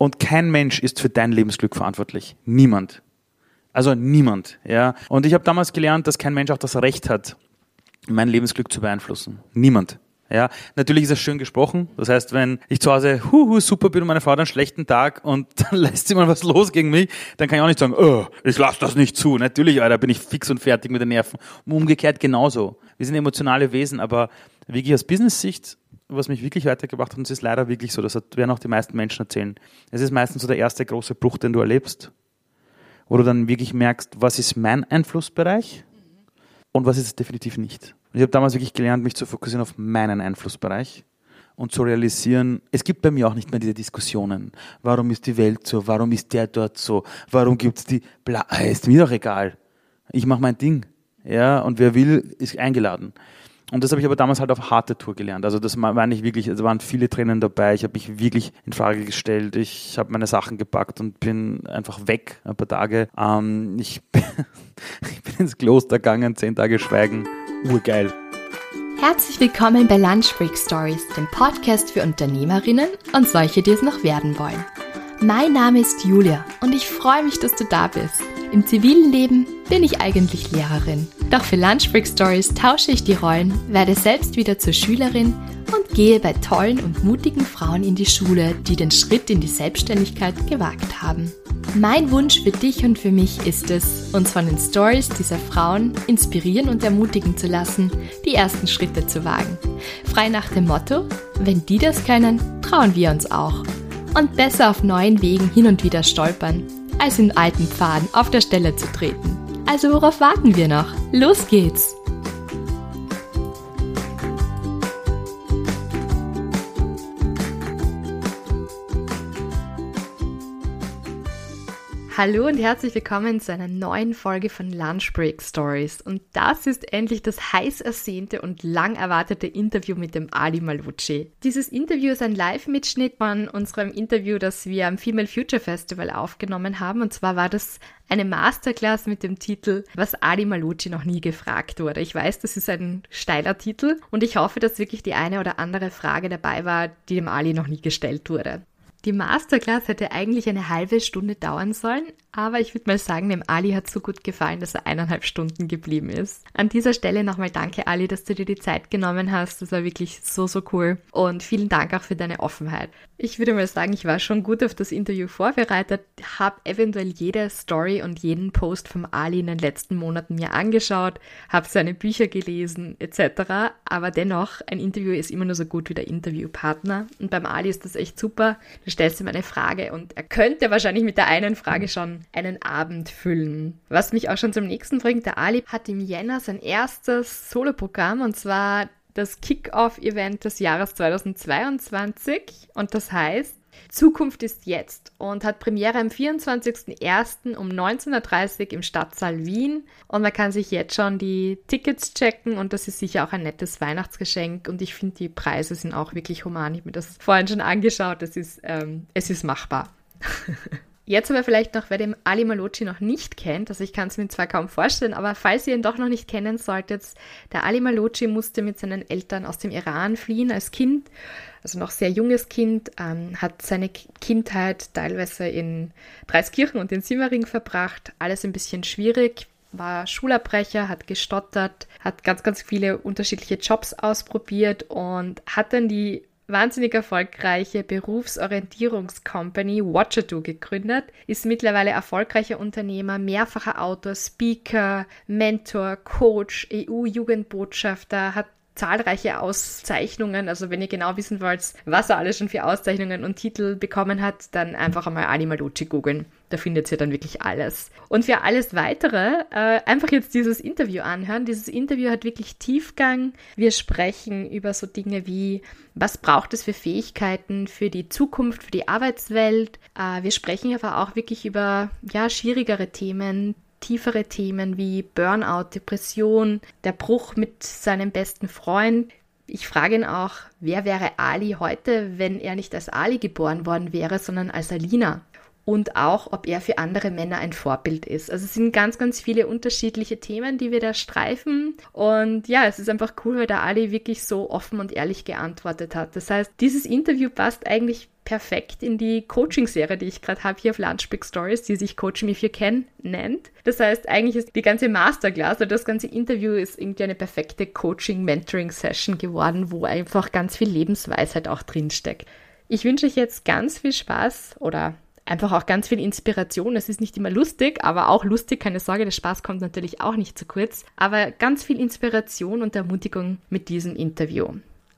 Und kein Mensch ist für dein Lebensglück verantwortlich. Niemand. Also niemand, ja. Und ich habe damals gelernt, dass kein Mensch auch das Recht hat, mein Lebensglück zu beeinflussen. Niemand. Ja, natürlich ist es schön gesprochen. Das heißt, wenn ich zu Hause huhu, super bin und meine Frau hat einen schlechten Tag und dann lässt sie mal was los gegen mich, dann kann ich auch nicht sagen, oh, ich lasse das nicht zu. Natürlich, Alter, bin ich fix und fertig mit den Nerven. Umgekehrt genauso. Wir sind emotionale Wesen, aber wirklich aus Business-Sicht, was mich wirklich weitergebracht hat, und es ist leider wirklich so, das werden auch die meisten Menschen erzählen. Es ist meistens so der erste große Bruch, den du erlebst, wo du dann wirklich merkst, was ist mein Einflussbereich und was ist es definitiv nicht. Und ich habe damals wirklich gelernt, mich zu fokussieren auf meinen Einflussbereich und zu realisieren, es gibt bei mir auch nicht mehr diese Diskussionen. Warum ist die Welt so? Warum ist der dort so? Warum gibt's die Bla ist mir doch egal. Ich mache mein Ding. Ja, und wer will, ist eingeladen. Und das habe ich aber damals halt auf harte Tour gelernt. Also das war nicht wirklich, es waren viele Tränen dabei. Ich habe mich wirklich in Frage gestellt. Ich habe meine Sachen gepackt und bin einfach weg ein paar Tage. Ähm, ich, ich bin ins Kloster gegangen, zehn Tage schweigen. Urgeil. Herzlich willkommen bei Lunch Break Stories, dem Podcast für Unternehmerinnen und solche, die es noch werden wollen. Mein Name ist Julia und ich freue mich, dass du da bist. Im zivilen Leben bin ich eigentlich Lehrerin. Doch für Lunch Break Stories tausche ich die Rollen, werde selbst wieder zur Schülerin und gehe bei tollen und mutigen Frauen in die Schule, die den Schritt in die Selbstständigkeit gewagt haben. Mein Wunsch für dich und für mich ist es, uns von den Stories dieser Frauen inspirieren und ermutigen zu lassen, die ersten Schritte zu wagen. Frei nach dem Motto, wenn die das können, trauen wir uns auch. Und besser auf neuen Wegen hin und wieder stolpern, als in alten Pfaden auf der Stelle zu treten. Also worauf warten wir noch? Los geht's! Hallo und herzlich willkommen zu einer neuen Folge von Lunch Break Stories. Und das ist endlich das heiß ersehnte und lang erwartete Interview mit dem Ali Malucci. Dieses Interview ist ein Live-Mitschnitt von unserem Interview, das wir am Female Future Festival aufgenommen haben. Und zwar war das eine Masterclass mit dem Titel Was Ali Malucci noch nie gefragt wurde. Ich weiß, das ist ein steiler Titel und ich hoffe, dass wirklich die eine oder andere Frage dabei war, die dem Ali noch nie gestellt wurde. Die Masterclass hätte eigentlich eine halbe Stunde dauern sollen, aber ich würde mal sagen, dem Ali hat so gut gefallen, dass er eineinhalb Stunden geblieben ist. An dieser Stelle nochmal danke, Ali, dass du dir die Zeit genommen hast. Das war wirklich so, so cool. Und vielen Dank auch für deine Offenheit. Ich würde mal sagen, ich war schon gut auf das Interview vorbereitet, habe eventuell jede Story und jeden Post vom Ali in den letzten Monaten mir angeschaut, habe seine Bücher gelesen etc. Aber dennoch, ein Interview ist immer nur so gut wie der Interviewpartner. Und beim Ali ist das echt super. Du stellst ihm eine Frage und er könnte wahrscheinlich mit der einen Frage schon einen Abend füllen. Was mich auch schon zum nächsten bringt, der Ali hat im Jänner sein erstes Soloprogramm und zwar das Kick-Off-Event des Jahres 2022 und das heißt Zukunft ist jetzt und hat Premiere am 24.01. um 19.30 Uhr im Stadtsaal Wien. Und man kann sich jetzt schon die Tickets checken und das ist sicher auch ein nettes Weihnachtsgeschenk. Und ich finde, die Preise sind auch wirklich human. Ich habe mir das vorhin schon angeschaut. Es ist, ähm, es ist machbar. Jetzt aber vielleicht noch, wer den Ali Malocci noch nicht kennt, also ich kann es mir zwar kaum vorstellen, aber falls ihr ihn doch noch nicht kennen solltet, der Ali Malocci musste mit seinen Eltern aus dem Iran fliehen als Kind, also noch sehr junges Kind, ähm, hat seine Kindheit teilweise in Dreiskirchen und in Simmering verbracht, alles ein bisschen schwierig, war Schulabbrecher, hat gestottert, hat ganz, ganz viele unterschiedliche Jobs ausprobiert und hat dann die wahnsinnig erfolgreiche Berufsorientierungscompany Watchado gegründet, ist mittlerweile erfolgreicher Unternehmer, mehrfacher Autor, Speaker, Mentor, Coach, EU-Jugendbotschafter, hat zahlreiche Auszeichnungen. Also wenn ihr genau wissen wollt, was er alles schon für Auszeichnungen und Titel bekommen hat, dann einfach einmal Ali Malucci googeln. Da findet ihr dann wirklich alles. Und für alles weitere äh, einfach jetzt dieses Interview anhören. Dieses Interview hat wirklich Tiefgang. Wir sprechen über so Dinge wie, was braucht es für Fähigkeiten für die Zukunft, für die Arbeitswelt. Äh, wir sprechen aber auch wirklich über ja schwierigere Themen, tiefere Themen wie Burnout, Depression, der Bruch mit seinem besten Freund. Ich frage ihn auch, wer wäre Ali heute, wenn er nicht als Ali geboren worden wäre, sondern als Alina? Und auch, ob er für andere Männer ein Vorbild ist. Also es sind ganz, ganz viele unterschiedliche Themen, die wir da streifen. Und ja, es ist einfach cool, weil der Ali wirklich so offen und ehrlich geantwortet hat. Das heißt, dieses Interview passt eigentlich perfekt in die Coaching-Serie, die ich gerade habe hier auf Lunch Big Stories, die sich Coach Me If You Can nennt. Das heißt, eigentlich ist die ganze Masterclass oder das ganze Interview ist irgendwie eine perfekte Coaching-Mentoring-Session geworden, wo einfach ganz viel Lebensweisheit auch drinsteckt. Ich wünsche euch jetzt ganz viel Spaß oder einfach auch ganz viel Inspiration. Es ist nicht immer lustig, aber auch lustig, keine Sorge, der Spaß kommt natürlich auch nicht zu kurz. Aber ganz viel Inspiration und Ermutigung mit diesem Interview.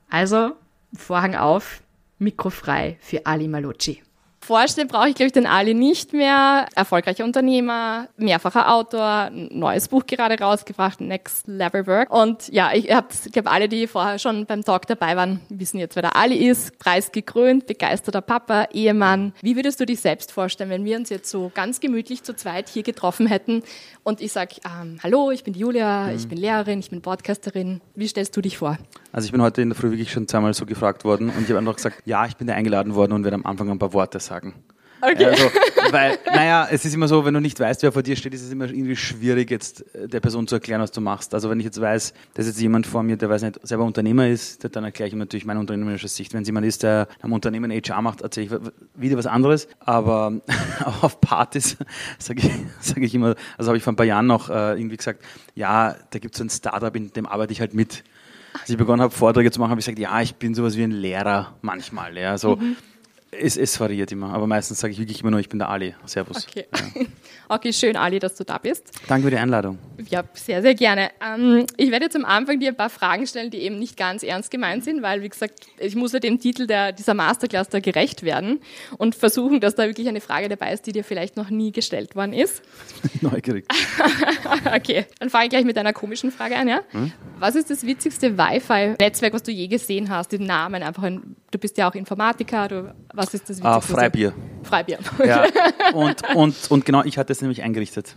Also, Vorhang auf, Mikro frei für Ali Malocci. Vorstellen brauche ich, glaube ich, den Ali nicht mehr. Erfolgreicher Unternehmer, mehrfacher Autor, neues Buch gerade rausgebracht, Next Level Work. Und ja, ich habe, glaube, alle, die vorher schon beim Talk dabei waren, wissen jetzt, wer der Ali ist. Preisgekrönt, begeisterter Papa, Ehemann. Wie würdest du dich selbst vorstellen, wenn wir uns jetzt so ganz gemütlich zu zweit hier getroffen hätten und ich sage, ähm, hallo, ich bin Julia, mhm. ich bin Lehrerin, ich bin Podcasterin. Wie stellst du dich vor? Also ich bin heute in der Früh wirklich schon zweimal so gefragt worden und ich habe einfach gesagt, ja, ich bin da eingeladen worden und werde am Anfang ein paar Worte sagen. Okay. Also, weil, naja, es ist immer so, wenn du nicht weißt, wer vor dir steht, ist es immer irgendwie schwierig, jetzt äh, der Person zu erklären, was du machst. Also wenn ich jetzt weiß, dass jetzt jemand vor mir, der weiß nicht, selber Unternehmer ist, dann erkläre ich ihm natürlich meine unternehmerische Sicht. Wenn es jemand ist, der am Unternehmen HR macht, erzähle ich wieder was anderes. Aber auch auf Partys sage ich, sag ich immer, also habe ich vor ein paar Jahren noch äh, irgendwie gesagt, ja, da gibt es so ein Startup, in dem arbeite ich halt mit. Als ich begonnen habe, Vorträge zu machen, habe ich gesagt, ja, ich bin sowas wie ein Lehrer manchmal. Ja, so. Mhm es, es, variiert immer, aber meistens sage ich wirklich immer nur, ich bin der Ali. Servus. Okay. Ja. okay, schön, Ali, dass du da bist. Danke für die Einladung. Ja, sehr, sehr gerne. Ähm, ich werde jetzt am Anfang dir ein paar Fragen stellen, die eben nicht ganz ernst gemeint sind, weil, wie gesagt, ich muss ja dem Titel der, dieser Masterclass da gerecht werden und versuchen, dass da wirklich eine Frage dabei ist, die dir vielleicht noch nie gestellt worden ist. Neugierig. okay, dann fange ich gleich mit einer komischen Frage an. Ja? Hm? Was ist das witzigste Wi-Fi-Netzwerk, was du je gesehen hast? Den Namen einfach, ein, du bist ja auch Informatiker, du was ist das ah? Ah, Freibier. Freibier. Ja, und, und, und genau, ich hatte es nämlich eingerichtet.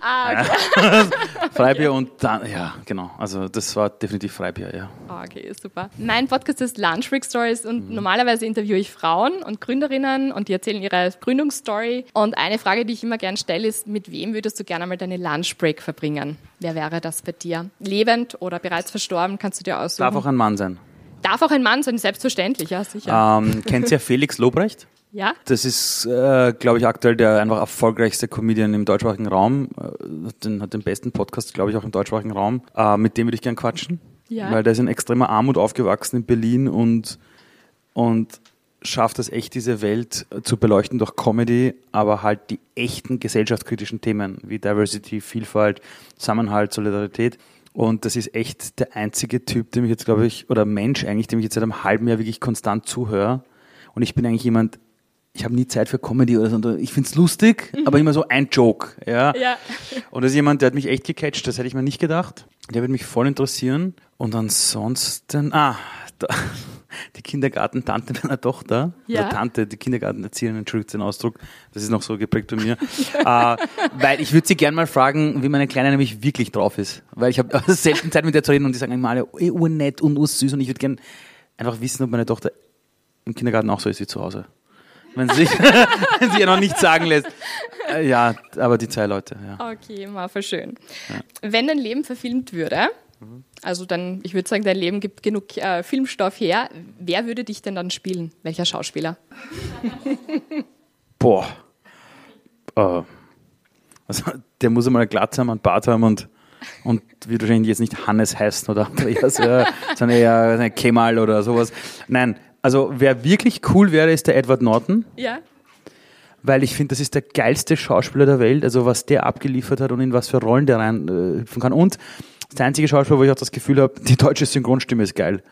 Ah, okay. Freibier okay. und dann, ja, genau. Also das war definitiv Freibier, ja. Ah, okay, super. Mein Podcast ist Lunch Break Stories und mhm. normalerweise interviewe ich Frauen und Gründerinnen und die erzählen ihre Gründungsstory. Und eine Frage, die ich immer gerne stelle, ist, mit wem würdest du gerne mal deine Lunch Break verbringen? Wer wäre das bei dir? Lebend oder bereits verstorben? Kannst du dir aussuchen? Darf auch ein Mann sein. Darf auch ein Mann sein, selbstverständlich, ja, sicher. Ähm, kennt ihr Felix Lobrecht? Ja. Das ist, äh, glaube ich, aktuell der einfach erfolgreichste Comedian im deutschsprachigen Raum. Äh, den, hat den besten Podcast, glaube ich, auch im deutschsprachigen Raum. Äh, mit dem würde ich gern quatschen. Ja. Weil der ist in extremer Armut aufgewachsen in Berlin und, und schafft es echt, diese Welt zu beleuchten durch Comedy, aber halt die echten gesellschaftskritischen Themen wie Diversity, Vielfalt, Zusammenhalt, Solidarität. Und das ist echt der einzige Typ, dem ich jetzt, glaube ich, oder Mensch eigentlich, dem ich jetzt seit einem halben Jahr wirklich konstant zuhöre. Und ich bin eigentlich jemand, ich habe nie Zeit für Comedy oder so. Ich find's lustig, mhm. aber immer so ein Joke. Ja? ja. Und das ist jemand, der hat mich echt gecatcht, das hätte ich mir nicht gedacht. Der würde mich voll interessieren. Und ansonsten, ah, da, die Kindergartentante meiner Tochter, ja. oder Tante, die Kindergartenerzieherin, entschuldigt den Ausdruck, das ist noch so geprägt bei mir, äh, weil ich würde sie gerne mal fragen, wie meine Kleine nämlich wirklich drauf ist, weil ich habe selten Zeit mit der zu reden und die sagen immer alle, eh, urnett und ursüß und ich würde gerne einfach wissen, ob meine Tochter im Kindergarten auch so ist wie zu Hause. Wenn sie, wenn sie ja noch nichts sagen lässt. Äh, ja, aber die zwei Leute, ja. Okay, mal für schön. Ja. Wenn dein Leben verfilmt würde, also dann, ich würde sagen, dein Leben gibt genug äh, Filmstoff her. Wer würde dich denn dann spielen? Welcher Schauspieler? Boah. Äh, also, der muss einmal glatt haben und Bart haben und, und wird wahrscheinlich jetzt nicht Hannes heißen oder Andreas, äh, sondern eher Kemal oder sowas. Nein, also wer wirklich cool wäre, ist der Edward Norton. Ja. Weil ich finde, das ist der geilste Schauspieler der Welt, also was der abgeliefert hat und in was für Rollen der reinhüpfen äh, kann. Und das der einzige Schauspieler, wo ich auch das Gefühl habe, die deutsche Synchronstimme ist geil.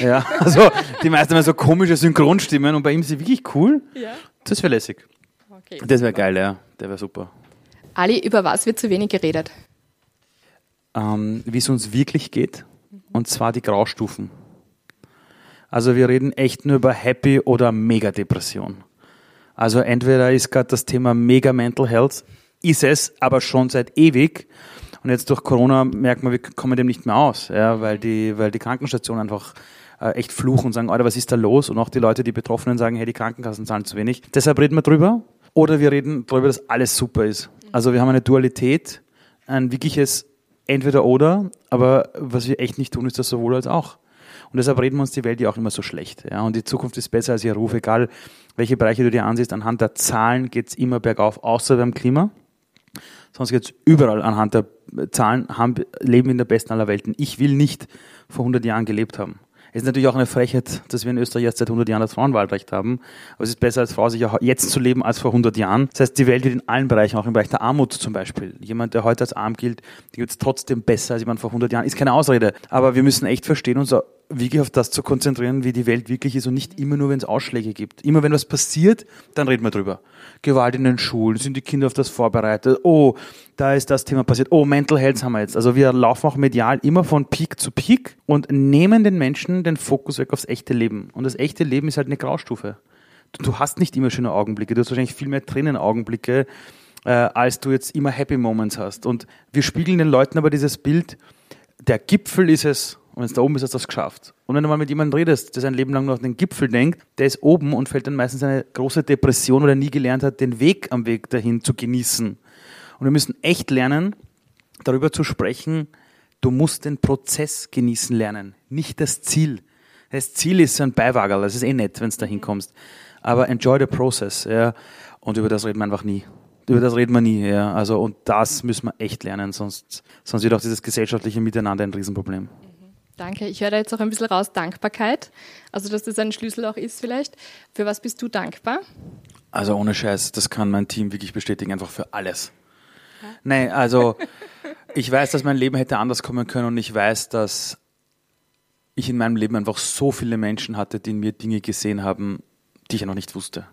Ja, also die meisten haben so komische Synchronstimmen und bei ihm ist sie wirklich cool. Ja. Das wäre lässig. Okay, das wäre geil, ja. Der wäre super. Ali, über was wird zu wenig geredet? Ähm, Wie es uns wirklich geht. Und zwar die Graustufen. Also wir reden echt nur über Happy oder Mega-Depression. Also entweder ist gerade das Thema Mega Mental Health, ist es, aber schon seit ewig. Und jetzt durch Corona merkt man, wir kommen dem nicht mehr aus, ja, weil die, weil die Krankenstationen einfach äh, echt fluchen und sagen, Alter, was ist da los? Und auch die Leute, die Betroffenen sagen, hey, die Krankenkassen zahlen zu wenig. Deshalb reden wir drüber. Oder wir reden darüber, dass alles super ist. Also wir haben eine Dualität, ein wirkliches Entweder-Oder, aber was wir echt nicht tun, ist das sowohl als auch. Und deshalb reden wir uns die Welt ja auch immer so schlecht. Ja? Und die Zukunft ist besser als ihr Ruf, egal welche Bereiche du dir ansiehst. Anhand der Zahlen geht es immer bergauf, außer beim Klima. Sonst geht es überall anhand der Zahlen, haben, leben wir in der besten aller Welten. Ich will nicht vor 100 Jahren gelebt haben. Es ist natürlich auch eine Frechheit, dass wir in Österreich erst seit 100 Jahren das Frauenwahlrecht haben. Aber es ist besser als Frau, sich auch jetzt zu leben als vor 100 Jahren. Das heißt, die Welt wird in allen Bereichen, auch im Bereich der Armut zum Beispiel. Jemand, der heute als arm gilt, die wird es trotzdem besser als jemand vor 100 Jahren. Ist keine Ausrede. Aber wir müssen echt verstehen, uns wirklich auf das zu konzentrieren, wie die Welt wirklich ist und nicht immer nur, wenn es Ausschläge gibt. Immer wenn was passiert, dann reden wir drüber. Gewalt in den Schulen, sind die Kinder auf das vorbereitet? Oh, da ist das Thema passiert. Oh, Mental Health haben wir jetzt. Also wir laufen auch medial immer von Peak zu Peak und nehmen den Menschen den Fokus weg aufs echte Leben. Und das echte Leben ist halt eine Graustufe. Du hast nicht immer schöne Augenblicke, du hast wahrscheinlich viel mehr Tränenaugenblicke, äh, als du jetzt immer Happy Moments hast. Und wir spiegeln den Leuten aber dieses Bild, der Gipfel ist es, und wenn es da oben ist, hast du das geschafft. Und wenn du mal mit jemandem redest, der sein Leben lang nur auf den Gipfel denkt, der ist oben und fällt dann meistens eine große Depression, weil er nie gelernt hat, den Weg am Weg dahin zu genießen. Und wir müssen echt lernen, darüber zu sprechen, du musst den Prozess genießen lernen, nicht das Ziel. Das Ziel ist so ein Beiwagerl, das ist eh nett, wenn du da hinkommst. Aber enjoy the process, ja. Und über das reden wir einfach nie. Über das reden wir nie, ja. Also, und das müssen wir echt lernen, sonst, sonst wird auch dieses gesellschaftliche Miteinander ein Riesenproblem. Danke. Ich höre da jetzt auch ein bisschen raus Dankbarkeit. Also, dass das ein Schlüssel auch ist vielleicht. Für was bist du dankbar? Also ohne Scheiß, das kann mein Team wirklich bestätigen, einfach für alles. Ja. Nein, also ich weiß, dass mein Leben hätte anders kommen können und ich weiß, dass ich in meinem Leben einfach so viele Menschen hatte, die in mir Dinge gesehen haben, die ich ja noch nicht wusste.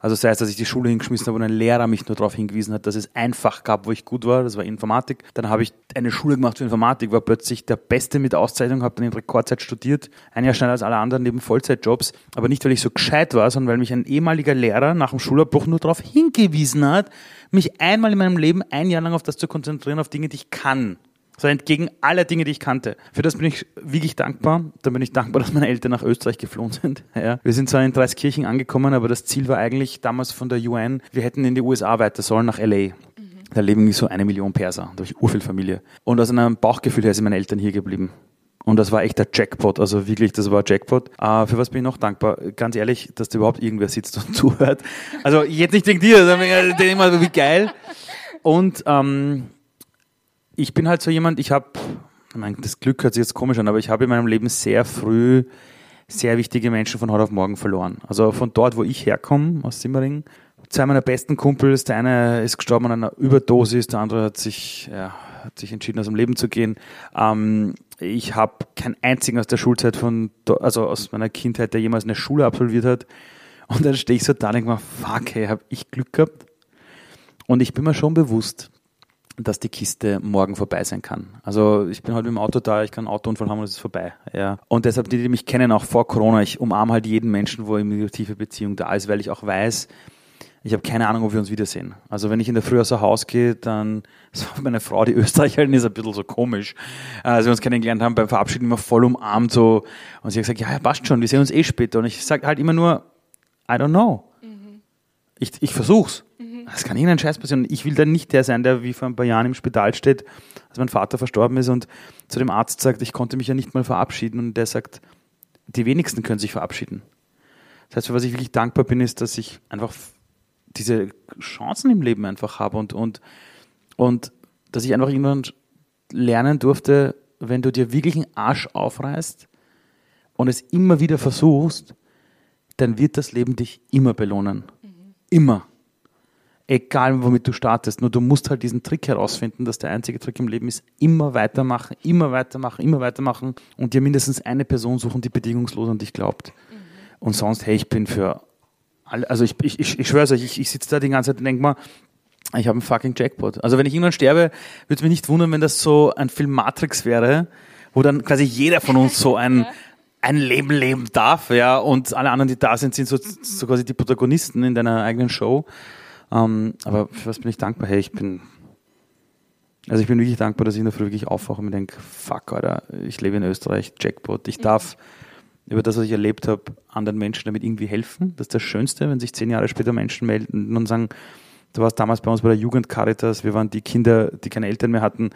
Also sei es, dass ich die Schule hingeschmissen habe und ein Lehrer mich nur darauf hingewiesen hat, dass es einfach gab, wo ich gut war, das war Informatik. Dann habe ich eine Schule gemacht für Informatik, war plötzlich der Beste mit Auszeichnung, habe dann in Rekordzeit studiert, ein Jahr schneller als alle anderen neben Vollzeitjobs, aber nicht, weil ich so gescheit war, sondern weil mich ein ehemaliger Lehrer nach dem Schulabbruch nur darauf hingewiesen hat, mich einmal in meinem Leben ein Jahr lang auf das zu konzentrieren, auf Dinge, die ich kann so entgegen aller Dinge, die ich kannte. Für das bin ich wirklich dankbar. Da bin ich dankbar, dass meine Eltern nach Österreich geflohen sind. Ja. Wir sind zwar in Dreiskirchen angekommen, aber das Ziel war eigentlich damals von der UN, wir hätten in die USA weiter sollen, nach LA. Mhm. Da leben so eine Million Perser. Da habe ich urviel Familie. Und aus einem Bauchgefühl her sind meine Eltern hier geblieben. Und das war echt der Jackpot, also wirklich, das war Jackpot. Uh, für was bin ich noch dankbar? Ganz ehrlich, dass da überhaupt irgendwer sitzt und zuhört. Also jetzt nicht wegen dir, sondern wegen immer wie geil. Und ähm, ich bin halt so jemand, ich habe, das Glück hört sich jetzt komisch an, aber ich habe in meinem Leben sehr früh sehr wichtige Menschen von heute auf morgen verloren. Also von dort, wo ich herkomme, aus Simmering, zwei meiner besten Kumpels, der eine ist gestorben an einer Überdosis, der andere hat sich, ja, hat sich entschieden, aus dem Leben zu gehen. Ähm, ich habe keinen einzigen aus der Schulzeit von, also aus meiner Kindheit, der jemals eine Schule absolviert hat. Und dann stehe ich so da und denke mir, fuck, hey, habe ich Glück gehabt? Und ich bin mir schon bewusst, dass die Kiste morgen vorbei sein kann. Also ich bin halt mit dem Auto da, ich kann einen Autounfall haben und es ist vorbei. Ja. Und deshalb, die, die mich kennen, auch vor Corona, ich umarme halt jeden Menschen, wo eine tiefe Beziehung da ist, weil ich auch weiß, ich habe keine Ahnung, ob wir uns wiedersehen. Also wenn ich in der Früh aus dem Haus gehe, dann, war meine Frau, die Österreicherin, ist ein bisschen so komisch. Als wir uns kennengelernt haben, beim Verabschieden immer voll umarmt so. Und sie hat gesagt, ja, ja, passt schon, wir sehen uns eh später. Und ich sage halt immer nur, I don't know. Mhm. Ich, ich versuch's. Es kann irgendein Scheiß passieren. Ich will dann nicht der sein, der wie vor ein paar Jahren im Spital steht, als mein Vater verstorben ist und zu dem Arzt sagt, ich konnte mich ja nicht mal verabschieden. Und der sagt, die wenigsten können sich verabschieden. Das heißt, für was ich wirklich dankbar bin, ist, dass ich einfach diese Chancen im Leben einfach habe und, und, und dass ich einfach irgendwann lernen durfte, wenn du dir wirklich einen Arsch aufreißt und es immer wieder versuchst, dann wird das Leben dich immer belohnen. Mhm. Immer egal womit du startest. Nur du musst halt diesen Trick herausfinden, dass der einzige Trick im Leben ist, immer weitermachen, immer weitermachen, immer weitermachen und dir mindestens eine Person suchen, die bedingungslos an dich glaubt. Mhm. Und sonst, hey, ich bin für alle, also ich, ich, ich, ich schwöre euch, ich, ich sitze da die ganze Zeit und denke mal, ich habe einen fucking Jackpot. Also wenn ich irgendwann sterbe, würde es mich nicht wundern, wenn das so ein Film Matrix wäre, wo dann quasi jeder von uns so ein, ein Leben leben darf, ja, und alle anderen, die da sind, sind so, so quasi die Protagonisten in deiner eigenen Show. Ähm, aber für was bin ich dankbar? Hey, ich bin, also ich bin wirklich dankbar, dass ich in der Früh wirklich aufwache und mir denke, fuck, Alter, ich lebe in Österreich, Jackpot. Ich darf über das, was ich erlebt habe, anderen Menschen damit irgendwie helfen. Das ist das Schönste, wenn sich zehn Jahre später Menschen melden und sagen, du warst damals bei uns bei der Jugend Caritas, wir waren die Kinder, die keine Eltern mehr hatten.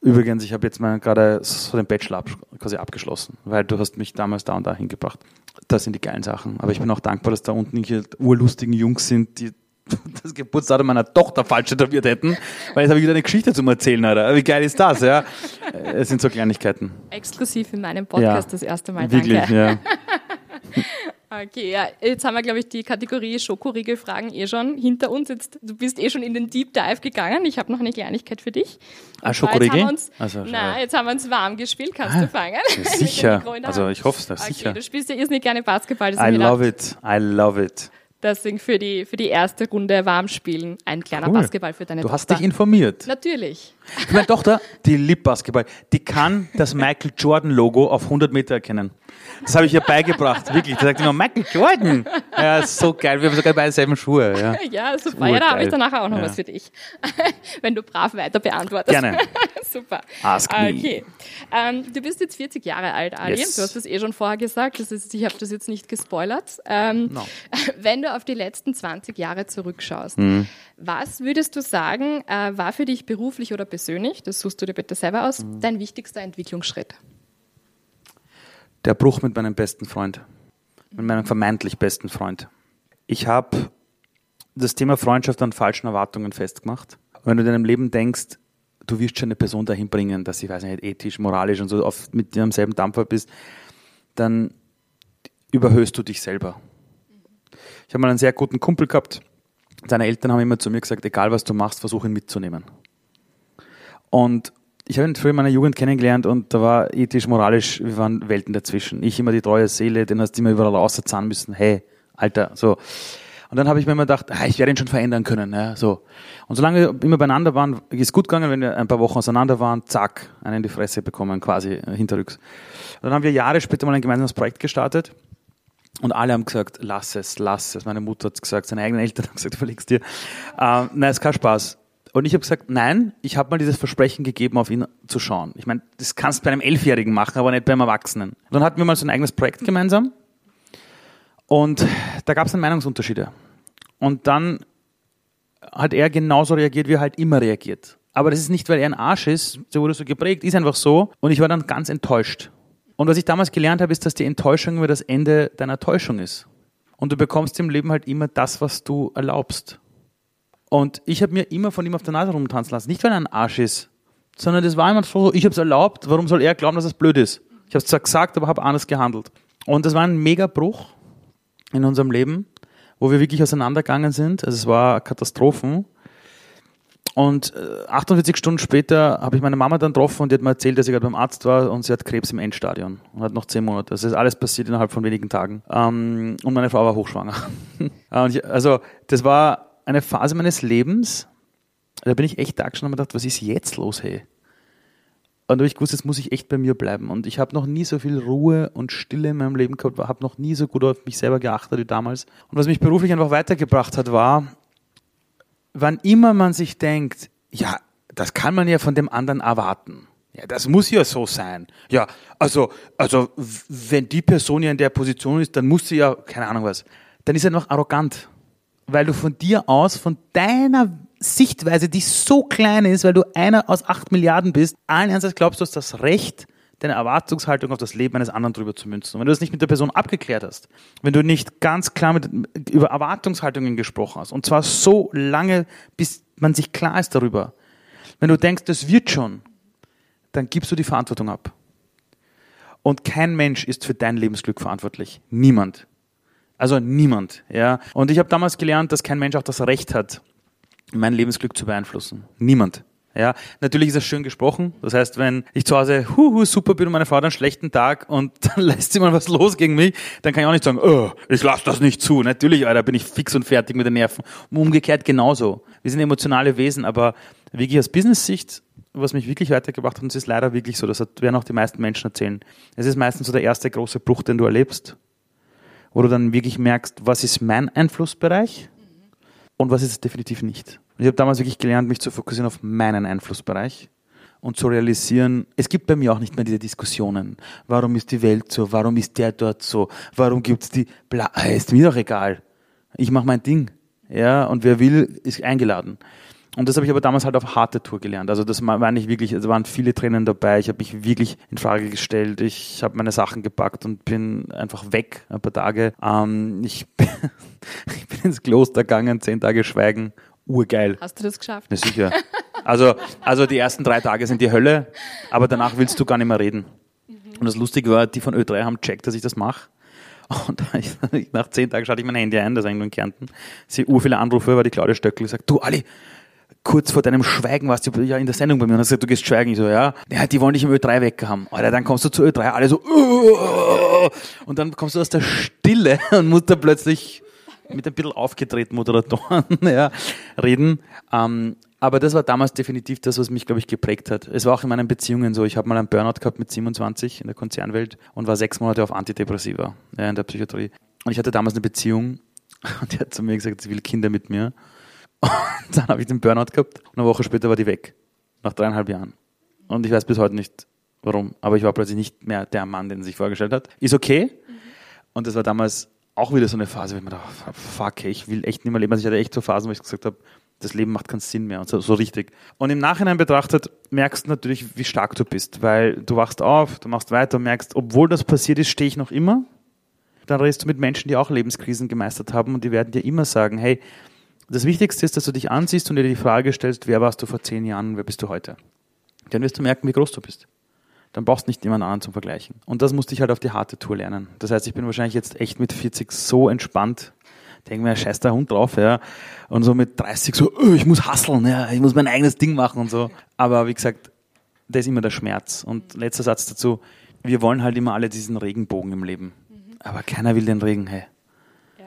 Übrigens, ich habe jetzt mal gerade so den Bachelor ab, quasi abgeschlossen, weil du hast mich damals da und da hingebracht. Das sind die geilen Sachen. Aber ich bin auch dankbar, dass da unten hier urlustigen Jungs sind, die das Geburtsdatum meiner Tochter falsch tätowiert hätten, weil jetzt habe ich wieder eine Geschichte zum Erzählen, Alter. Wie geil ist das, ja? Es sind so Kleinigkeiten. Exklusiv in meinem Podcast ja, das erste Mal, danke. Wirklich, ja. Okay, ja, jetzt haben wir, glaube ich, die Kategorie Schokoriegel-Fragen eh schon hinter uns. Jetzt, du bist eh schon in den Deep Dive gegangen. Ich habe noch eine Kleinigkeit für dich. Und ah, Schokoriegel? Uns, also, nein, jetzt haben wir uns warm gespielt. Kannst ah, du fangen? Sicher. also ich hoffe es, okay, sicher. Du spielst ja irrsinnig gerne Basketball. I love it. I love it. Deswegen für die, für die erste Runde warm spielen ein kleiner cool. Basketball für deine du Tochter. Du hast dich informiert. Natürlich. Meine Tochter, die liebt Basketball. Die kann das Michael Jordan Logo auf 100 Meter erkennen. Das habe ich ihr beigebracht, wirklich. Die sagt immer, Michael Jordan. Ja, ist so geil. Wir haben sogar beide selben Schuhe. Ja, ja super. Ja, da habe ich dann nachher auch noch ja. was für dich. Wenn du brav weiter beantwortest. Gerne. super. Ask me. Okay. Ähm, du bist jetzt 40 Jahre alt, Ali. Yes. Du hast das eh schon vorher gesagt. Das ist, ich habe das jetzt nicht gespoilert. Ähm, no. Wenn du auf die letzten 20 Jahre zurückschaust, mhm. was würdest du sagen, äh, war für dich beruflich oder persönlich, das suchst du dir bitte selber aus, mhm. dein wichtigster Entwicklungsschritt? Der Bruch mit meinem besten Freund, mit meinem vermeintlich besten Freund. Ich habe das Thema Freundschaft an falschen Erwartungen festgemacht. Wenn du in deinem Leben denkst, du wirst schon eine Person dahin bringen, dass sie, weiß nicht, ethisch, moralisch und so oft mit dir am selben Dampfer bist, dann überhöhst du dich selber. Ich habe mal einen sehr guten Kumpel gehabt. Seine Eltern haben immer zu mir gesagt, egal was du machst, versuch ihn mitzunehmen. Und ich habe ihn früher in meiner Jugend kennengelernt und da war ethisch, moralisch, wir waren Welten dazwischen. Ich immer die treue Seele, den hast du immer überall rauszahlen müssen. Hey, Alter, so. Und dann habe ich mir immer gedacht, ah, ich werde ihn schon verändern können. Ja, so. Und solange wir immer beieinander waren, ist gut gegangen, wenn wir ein paar Wochen auseinander waren, zack, einen in die Fresse bekommen, quasi äh, hinterrücks. Und dann haben wir Jahre später mal ein gemeinsames Projekt gestartet. Und alle haben gesagt, lass es, lass es. Meine Mutter hat gesagt, seine eigenen Eltern haben gesagt, überlegst dir. Ähm, nein, ist kein Spaß. Und ich habe gesagt, nein, ich habe mal dieses Versprechen gegeben, auf ihn zu schauen. Ich meine, das kannst du bei einem Elfjährigen machen, aber nicht beim Erwachsenen. Dann hatten wir mal so ein eigenes Projekt gemeinsam. Und da gab es dann Meinungsunterschiede. Und dann hat er genauso reagiert, wie er halt immer reagiert. Aber das ist nicht, weil er ein Arsch ist, so wurde so geprägt, ist einfach so. Und ich war dann ganz enttäuscht. Und was ich damals gelernt habe, ist, dass die Enttäuschung immer das Ende deiner Täuschung ist. Und du bekommst im Leben halt immer das, was du erlaubst. Und ich habe mir immer von ihm auf der Nase rumtanzen lassen. Nicht, weil er ein Arsch ist, sondern das war immer so, ich habe es erlaubt, warum soll er glauben, dass es blöd ist? Ich habe es zwar gesagt, aber habe anders gehandelt. Und das war ein Megabruch in unserem Leben, wo wir wirklich auseinandergegangen sind. Also es war Katastrophen. Und 48 äh, Stunden später habe ich meine Mama dann getroffen und die hat mir erzählt, dass sie gerade beim Arzt war und sie hat Krebs im Endstadion und hat noch zehn Monate. Das ist alles passiert innerhalb von wenigen Tagen. Ähm, und meine Frau war hochschwanger. also das war eine Phase meines Lebens, da bin ich echt da gestanden und habe gedacht, was ist jetzt los, hey? Und ich wusste, jetzt muss ich echt bei mir bleiben. Und ich habe noch nie so viel Ruhe und Stille in meinem Leben gehabt, habe noch nie so gut auf mich selber geachtet wie damals. Und was mich beruflich einfach weitergebracht hat, war, wann immer man sich denkt, ja, das kann man ja von dem anderen erwarten. Ja, das muss ja so sein. Ja, also, also, wenn die Person ja in der Position ist, dann muss sie ja, keine Ahnung was, dann ist er noch arrogant weil du von dir aus, von deiner Sichtweise, die so klein ist, weil du einer aus acht Milliarden bist, allen Ernstes glaubst du hast das Recht, deine Erwartungshaltung auf das Leben eines anderen drüber zu münzen. Und wenn du das nicht mit der Person abgeklärt hast, wenn du nicht ganz klar mit, über Erwartungshaltungen gesprochen hast, und zwar so lange, bis man sich klar ist darüber, wenn du denkst, das wird schon, dann gibst du die Verantwortung ab. Und kein Mensch ist für dein Lebensglück verantwortlich. Niemand. Also niemand, ja. Und ich habe damals gelernt, dass kein Mensch auch das Recht hat, mein Lebensglück zu beeinflussen. Niemand. Ja, natürlich ist das schön gesprochen. Das heißt, wenn ich zu Hause huhu, super bin und meine Frau hat einen schlechten Tag und dann lässt sie mal was los gegen mich, dann kann ich auch nicht sagen, oh, ich lasse das nicht zu. Natürlich, Alter, bin ich fix und fertig mit den Nerven. Umgekehrt genauso. Wir sind emotionale Wesen, aber wirklich aus Business-Sicht, was mich wirklich weitergebracht hat, und es ist leider wirklich so, das werden auch die meisten Menschen erzählen. Es ist meistens so der erste große Bruch, den du erlebst wo du dann wirklich merkst, was ist mein Einflussbereich und was ist es definitiv nicht. Und ich habe damals wirklich gelernt, mich zu fokussieren auf meinen Einflussbereich und zu realisieren, es gibt bei mir auch nicht mehr diese Diskussionen. Warum ist die Welt so? Warum ist der dort so? Warum gibt es die, bla, ist mir doch egal. Ich mache mein Ding. Ja, und wer will, ist eingeladen. Und das habe ich aber damals halt auf harte Tour gelernt. Also das war nicht wirklich, es waren viele Tränen dabei. Ich habe mich wirklich in Frage gestellt. Ich habe meine Sachen gepackt und bin einfach weg ein paar Tage. Ähm, ich, bin, ich bin ins Kloster gegangen, zehn Tage schweigen. Urgeil. Hast du das geschafft? Ja, sicher. Also, also die ersten drei Tage sind die Hölle, aber danach willst du gar nicht mehr reden. Und das Lustige war, die von Ö3 haben checkt, dass ich das mache. Und nach zehn Tagen schalte ich mein Handy ein, das ist eigentlich nur in Kärnten. Sie ur viele Anrufe, war die Claudia Stöckel, sagt, du Ali, kurz vor deinem Schweigen warst du ja in der Sendung bei mir und hast gesagt, du gehst schweigen. Ich so, ja. Ja, die wollen dich im Ö3 weg haben. Alter, dann kommst du zu Ö3, alle so, und dann kommst du aus der Stille und musst da plötzlich mit ein bisschen aufgedrehten Moderatoren ja, reden. Ähm, aber das war damals definitiv das, was mich, glaube ich, geprägt hat. Es war auch in meinen Beziehungen so. Ich habe mal einen Burnout gehabt mit 27 in der Konzernwelt und war sechs Monate auf Antidepressiva ja, in der Psychiatrie. Und ich hatte damals eine Beziehung und die hat zu mir gesagt, sie will Kinder mit mir. Und dann habe ich den Burnout gehabt und eine Woche später war die weg. Nach dreieinhalb Jahren. Und ich weiß bis heute nicht, warum. Aber ich war plötzlich nicht mehr der Mann, den sie sich vorgestellt hat. Ist okay. Und das war damals auch wieder so eine Phase, wo ich mir dachte, fuck, ich will echt nicht mehr leben. Also ich hatte echt so Phasen, wo ich gesagt habe, das Leben macht keinen Sinn mehr und so, so richtig. Und im Nachhinein betrachtet merkst du natürlich, wie stark du bist, weil du wachst auf, du machst weiter und merkst, obwohl das passiert ist, stehe ich noch immer. Dann redest du mit Menschen, die auch Lebenskrisen gemeistert haben und die werden dir immer sagen, hey, das Wichtigste ist, dass du dich ansiehst und dir die Frage stellst, wer warst du vor zehn Jahren wer bist du heute? Dann wirst du merken, wie groß du bist dann brauchst du nicht jemand anderen zum Vergleichen. Und das musste ich halt auf die harte Tour lernen. Das heißt, ich bin wahrscheinlich jetzt echt mit 40 so entspannt, denke mir, scheiß der Hund drauf, ja. Und so mit 30 so, oh, ich muss hasseln, ja, ich muss mein eigenes Ding machen und so. Aber wie gesagt, das ist immer der Schmerz. Und letzter Satz dazu, wir wollen halt immer alle diesen Regenbogen im Leben. Mhm. Aber keiner will den Regen, hey. Ja.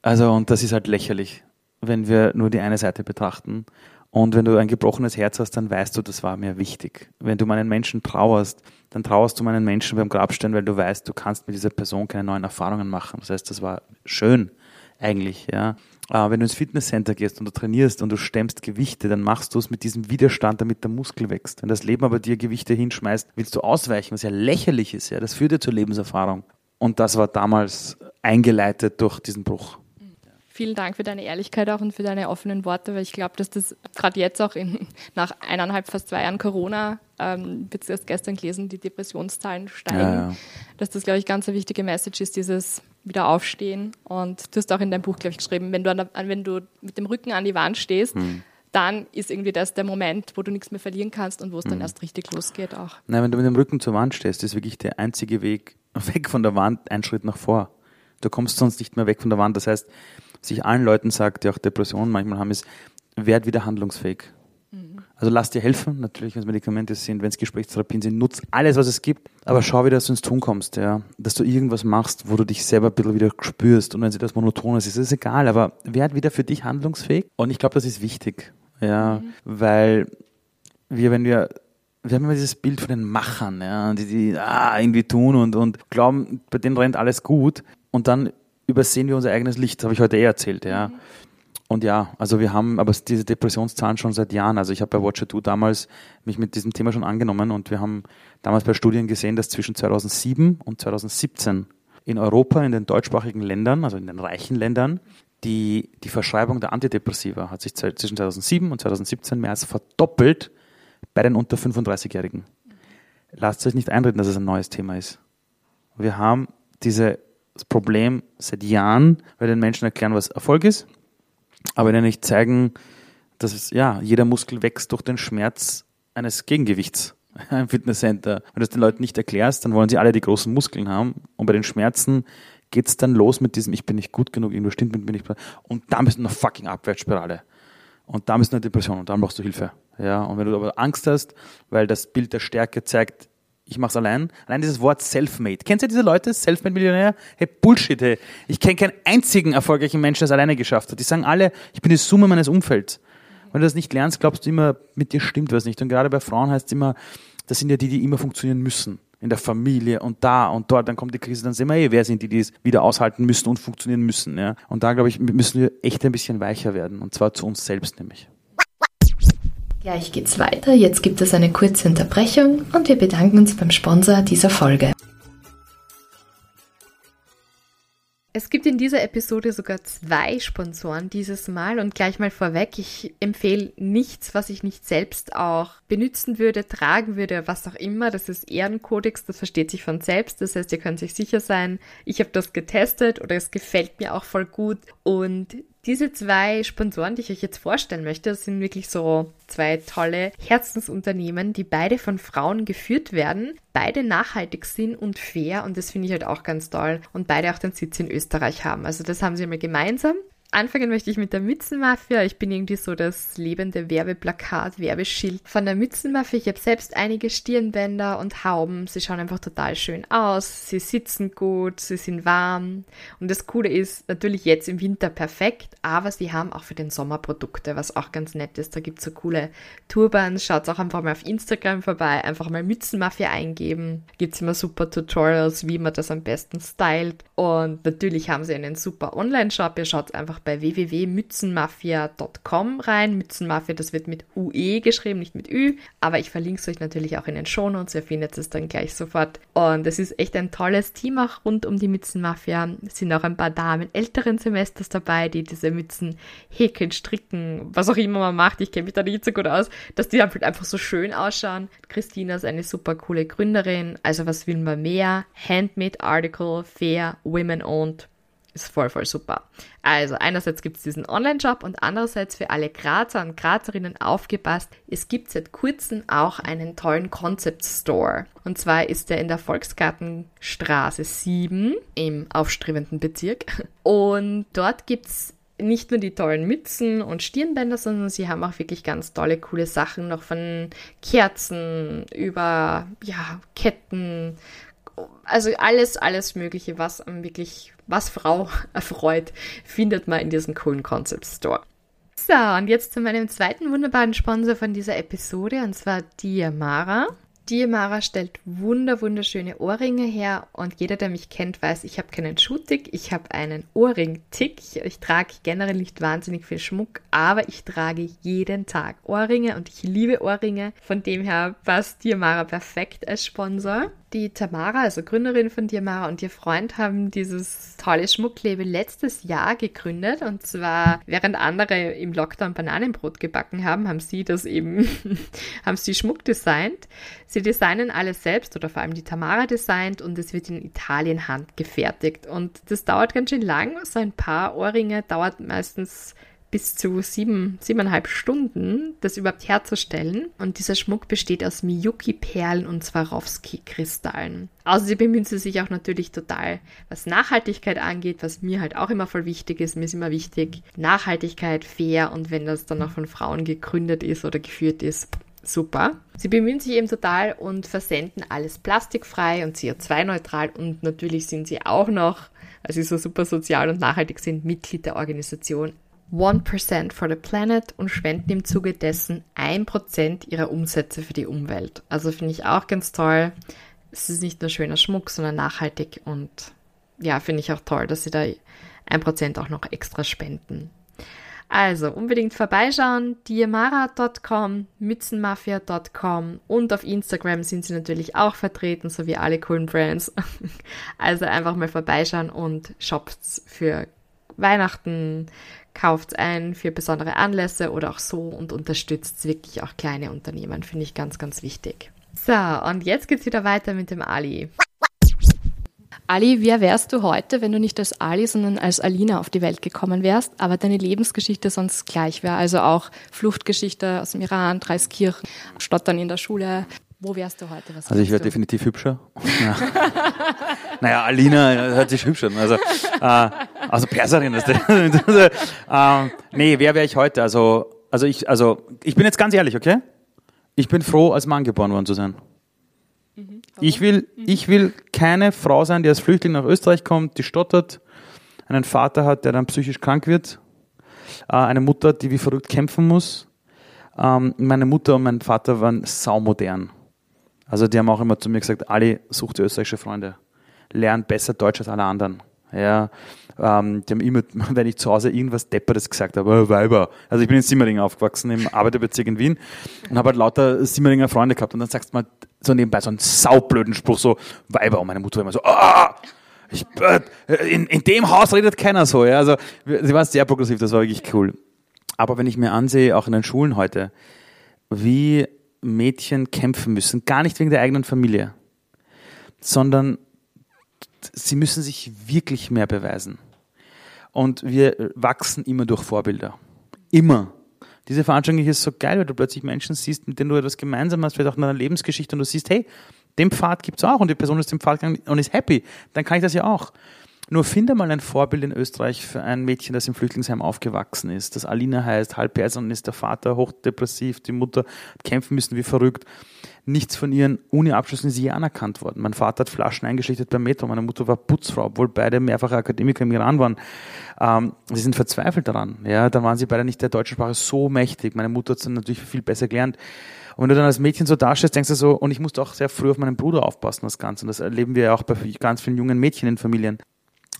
Also, und das ist halt lächerlich, wenn wir nur die eine Seite betrachten. Und wenn du ein gebrochenes Herz hast, dann weißt du, das war mir wichtig. Wenn du meinen Menschen trauerst, dann trauerst du meinen Menschen beim Grabstein, weil du weißt, du kannst mit dieser Person keine neuen Erfahrungen machen. Das heißt, das war schön eigentlich, ja. Aber wenn du ins Fitnesscenter gehst und du trainierst und du stemmst Gewichte, dann machst du es mit diesem Widerstand, damit der Muskel wächst. Wenn das Leben aber dir Gewichte hinschmeißt, willst du ausweichen, was ja lächerlich ist, ja. Das führt dir zur Lebenserfahrung. Und das war damals eingeleitet durch diesen Bruch. Vielen Dank für deine Ehrlichkeit auch und für deine offenen Worte, weil ich glaube, dass das gerade jetzt auch in, nach eineinhalb, fast zwei Jahren Corona, ähm, jetzt erst gestern gelesen, die Depressionszahlen steigen, ja, ja. dass das, glaube ich, ganz eine wichtige Message ist, dieses Wiederaufstehen. Und du hast auch in deinem Buch, glaube ich, geschrieben, wenn du, der, wenn du mit dem Rücken an die Wand stehst, hm. dann ist irgendwie das der Moment, wo du nichts mehr verlieren kannst und wo es hm. dann erst richtig losgeht auch. Nein, wenn du mit dem Rücken zur Wand stehst, ist wirklich der einzige Weg weg von der Wand, ein Schritt nach vor. Du kommst sonst nicht mehr weg von der Wand. Das heißt, sich allen Leuten sagt, die auch Depressionen manchmal haben, ist, werd wieder handlungsfähig. Mhm. Also lass dir helfen, natürlich, wenn es Medikamente sind, wenn es Gesprächstherapien sind, nutz alles, was es gibt, aber schau wieder, dass du ins Tun kommst, ja. Dass du irgendwas machst, wo du dich selber ein bisschen wieder spürst und wenn sie das monoton ist, ist es egal, aber werd wieder für dich handlungsfähig und ich glaube, das ist wichtig, ja, mhm. weil wir, wenn wir wir haben immer dieses Bild von den Machern, ja, die, die ah, irgendwie tun und, und glauben, bei denen rennt alles gut. Und dann übersehen wir unser eigenes Licht, das habe ich heute eh erzählt, ja. Mhm. Und ja, also wir haben aber diese Depressionszahlen schon seit Jahren. Also ich habe bei Watcher 2 damals mich mit diesem Thema schon angenommen und wir haben damals bei Studien gesehen, dass zwischen 2007 und 2017 in Europa, in den deutschsprachigen Ländern, also in den reichen Ländern, die, die Verschreibung der Antidepressiva hat sich zwischen 2007 und 2017 mehr als verdoppelt bei den unter 35-Jährigen. Lasst euch nicht einreden, dass es ein neues Thema ist. Wir haben diese das Problem seit Jahren, weil den Menschen erklären, was Erfolg ist, aber ihnen nicht zeigen, dass es, ja, jeder Muskel wächst durch den Schmerz eines Gegengewichts im Fitnesscenter. Wenn du das den Leuten nicht erklärst, dann wollen sie alle die großen Muskeln haben und bei den Schmerzen geht es dann los mit diesem, ich bin nicht gut genug, irgendwo stimmt mit mir nicht. Und da bist du eine fucking Abwärtsspirale. Und da bist du eine Depression und dann brauchst du Hilfe. Ja, und wenn du aber Angst hast, weil das Bild der Stärke zeigt, ich mache es allein. Allein dieses Wort Selfmade. Kennst du diese Leute? Selfmade-Millionär? Hey, Bullshit, hey. Ich kenne keinen einzigen erfolgreichen Menschen, der es alleine geschafft hat. Die sagen alle, ich bin die Summe meines Umfelds. Wenn du das nicht lernst, glaubst du immer, mit dir stimmt was nicht. Und gerade bei Frauen heißt es immer, das sind ja die, die immer funktionieren müssen. In der Familie und da und dort, dann kommt die Krise, dann sehen wir eh, wer sind die, die es wieder aushalten müssen und funktionieren müssen. Ja? Und da, glaube ich, müssen wir echt ein bisschen weicher werden. Und zwar zu uns selbst nämlich. Gleich geht's weiter. Jetzt gibt es eine kurze Unterbrechung und wir bedanken uns beim Sponsor dieser Folge. Es gibt in dieser Episode sogar zwei Sponsoren dieses Mal und gleich mal vorweg, ich empfehle nichts, was ich nicht selbst auch benutzen würde, tragen würde, was auch immer. Das ist Ehrenkodex, das versteht sich von selbst. Das heißt, ihr könnt sich sicher sein, ich habe das getestet oder es gefällt mir auch voll gut und diese zwei Sponsoren, die ich euch jetzt vorstellen möchte, sind wirklich so zwei tolle Herzensunternehmen, die beide von Frauen geführt werden, beide nachhaltig sind und fair. Und das finde ich halt auch ganz toll. Und beide auch den Sitz in Österreich haben. Also das haben sie immer gemeinsam Anfangen möchte ich mit der Mützenmafia. Ich bin irgendwie so das lebende Werbeplakat, Werbeschild von der Mützenmafia. Ich habe selbst einige Stirnbänder und Hauben. Sie schauen einfach total schön aus. Sie sitzen gut, sie sind warm. Und das Coole ist natürlich jetzt im Winter perfekt, aber sie haben auch für den Sommer Produkte, was auch ganz nett ist. Da gibt es so coole Turbans. Schaut auch einfach mal auf Instagram vorbei. Einfach mal Mützenmafia eingeben. Gibt es immer super Tutorials, wie man das am besten stylt. Und natürlich haben sie einen super Online-Shop. Ihr schaut einfach bei www.mützenmafia.com rein. Mützenmafia, das wird mit UE geschrieben, nicht mit Ü, aber ich verlinke es euch natürlich auch in den Shownotes, ihr findet es dann gleich sofort. Und es ist echt ein tolles Team auch rund um die Mützenmafia. Es sind auch ein paar Damen älteren Semesters dabei, die diese Mützen häkeln, stricken, was auch immer man macht. Ich kenne mich da nicht so gut aus, dass die halt einfach so schön ausschauen. Christina ist eine super coole Gründerin. Also was will man mehr? Handmade Article, fair, women owned ist voll, voll super. Also einerseits gibt es diesen Online-Shop und andererseits für alle Grazer und Grazerinnen aufgepasst, es gibt seit kurzem auch einen tollen Concept Store. Und zwar ist der in der Volksgartenstraße 7 im aufstrebenden Bezirk. Und dort gibt es nicht nur die tollen Mützen und Stirnbänder, sondern sie haben auch wirklich ganz tolle, coole Sachen, noch von Kerzen über ja, Ketten, also alles, alles Mögliche, was wirklich, was Frau erfreut, findet man in diesem coolen Concept Store. So, und jetzt zu meinem zweiten wunderbaren Sponsor von dieser Episode, und zwar Diamara. Diamara stellt wunder wunderschöne Ohrringe her und jeder, der mich kennt, weiß, ich habe keinen Schuhtick, ich habe einen Ohrring-Tick. Ich trage generell nicht wahnsinnig viel Schmuck, aber ich trage jeden Tag Ohrringe und ich liebe Ohrringe. Von dem her passt Diamara perfekt als Sponsor. Die Tamara, also Gründerin von Diamara und ihr Freund haben dieses tolle Schmucklabel letztes Jahr gegründet und zwar während andere im Lockdown Bananenbrot gebacken haben, haben sie das eben, haben sie Schmuck designt. Sie designen alles selbst oder vor allem die Tamara designt und es wird in Italien handgefertigt und das dauert ganz schön lang. So ein paar Ohrringe dauert meistens bis zu sieben, siebeneinhalb Stunden, das überhaupt herzustellen. Und dieser Schmuck besteht aus Miyuki-Perlen und Swarovski-Kristallen. Sie bemühen sich auch natürlich total, was Nachhaltigkeit angeht, was mir halt auch immer voll wichtig ist. Mir ist immer wichtig, Nachhaltigkeit, fair und wenn das dann auch von Frauen gegründet ist oder geführt ist, super. Sie bemühen sich eben total und versenden alles plastikfrei und CO2-neutral und natürlich sind sie auch noch, weil sie so super sozial und nachhaltig sind, Mitglied der Organisation 1% for the Planet und spenden im Zuge dessen 1% ihrer Umsätze für die Umwelt. Also finde ich auch ganz toll. Es ist nicht nur schöner Schmuck, sondern nachhaltig und ja, finde ich auch toll, dass sie da 1% auch noch extra spenden. Also unbedingt vorbeischauen, diamara.com, mützenmafia.com und auf Instagram sind sie natürlich auch vertreten, so wie alle coolen Brands. Also einfach mal vorbeischauen und shoppt für Weihnachten, kauft ein für besondere Anlässe oder auch so und unterstützt wirklich auch kleine Unternehmen. Finde ich ganz, ganz wichtig. So, und jetzt geht's wieder weiter mit dem Ali. Ali, wer wärst du heute, wenn du nicht als Ali, sondern als Alina auf die Welt gekommen wärst, aber deine Lebensgeschichte sonst gleich wäre? Also auch Fluchtgeschichte aus dem Iran, Dreiskirchen, Stottern in der Schule, wo wärst du heute? Was also ich wäre definitiv hübscher. Ja. naja, Alina hört sich hübsch an. Also, äh, also Perserin. Das, äh, nee, wer wäre ich heute? Also, also, ich, also ich bin jetzt ganz ehrlich, okay? Ich bin froh, als Mann geboren worden zu sein. Mhm. Ich, will, mhm. ich will keine Frau sein, die als Flüchtling nach Österreich kommt, die stottert, einen Vater hat, der dann psychisch krank wird, äh, eine Mutter, die wie verrückt kämpfen muss. Ähm, meine Mutter und mein Vater waren saumodern. Also die haben auch immer zu mir gesagt, Ali, such dir österreichische Freunde. Lern besser Deutsch als alle anderen. Ja, ähm, die haben immer, wenn ich zu Hause irgendwas Depperes gesagt habe, oh, Weiber. Also ich bin in Simmering aufgewachsen, im Arbeiterbezirk in Wien und habe halt lauter Simmeringer Freunde gehabt und dann sagst du mal so nebenbei so einen saublöden Spruch, so Weiber und meine Mutter immer so, ah! Ich, äh, in, in dem Haus redet keiner so. Ja? Also, sie war sehr progressiv, das war wirklich cool. Aber wenn ich mir ansehe, auch in den Schulen heute, wie Mädchen kämpfen müssen, gar nicht wegen der eigenen Familie, sondern sie müssen sich wirklich mehr beweisen. Und wir wachsen immer durch Vorbilder. Immer. Diese Veranstaltung ist so geil, weil du plötzlich Menschen siehst, mit denen du etwas gemeinsam hast, vielleicht auch in deiner Lebensgeschichte und du siehst, hey, den Pfad gibt es auch und die Person ist dem Pfad gegangen und ist happy. Dann kann ich das ja auch. Nur finde mal ein Vorbild in Österreich für ein Mädchen, das im Flüchtlingsheim aufgewachsen ist, das Alina heißt, halb Person ist der Vater hochdepressiv, die Mutter kämpfen müssen wie verrückt. Nichts von ihren Uni-Abschlüssen ist je anerkannt worden. Mein Vater hat Flaschen eingeschlichtet beim Metro, meine Mutter war Putzfrau, obwohl beide mehrfache Akademiker im Iran waren. Ähm, sie sind verzweifelt daran. Ja, da waren sie beide nicht der deutschen Sprache so mächtig. Meine Mutter hat es natürlich viel besser gelernt. Und wenn du dann als Mädchen so dastehst, denkst du so, und ich musste auch sehr früh auf meinen Bruder aufpassen, das Ganze. Und das erleben wir ja auch bei ganz vielen jungen Mädchen in Familien.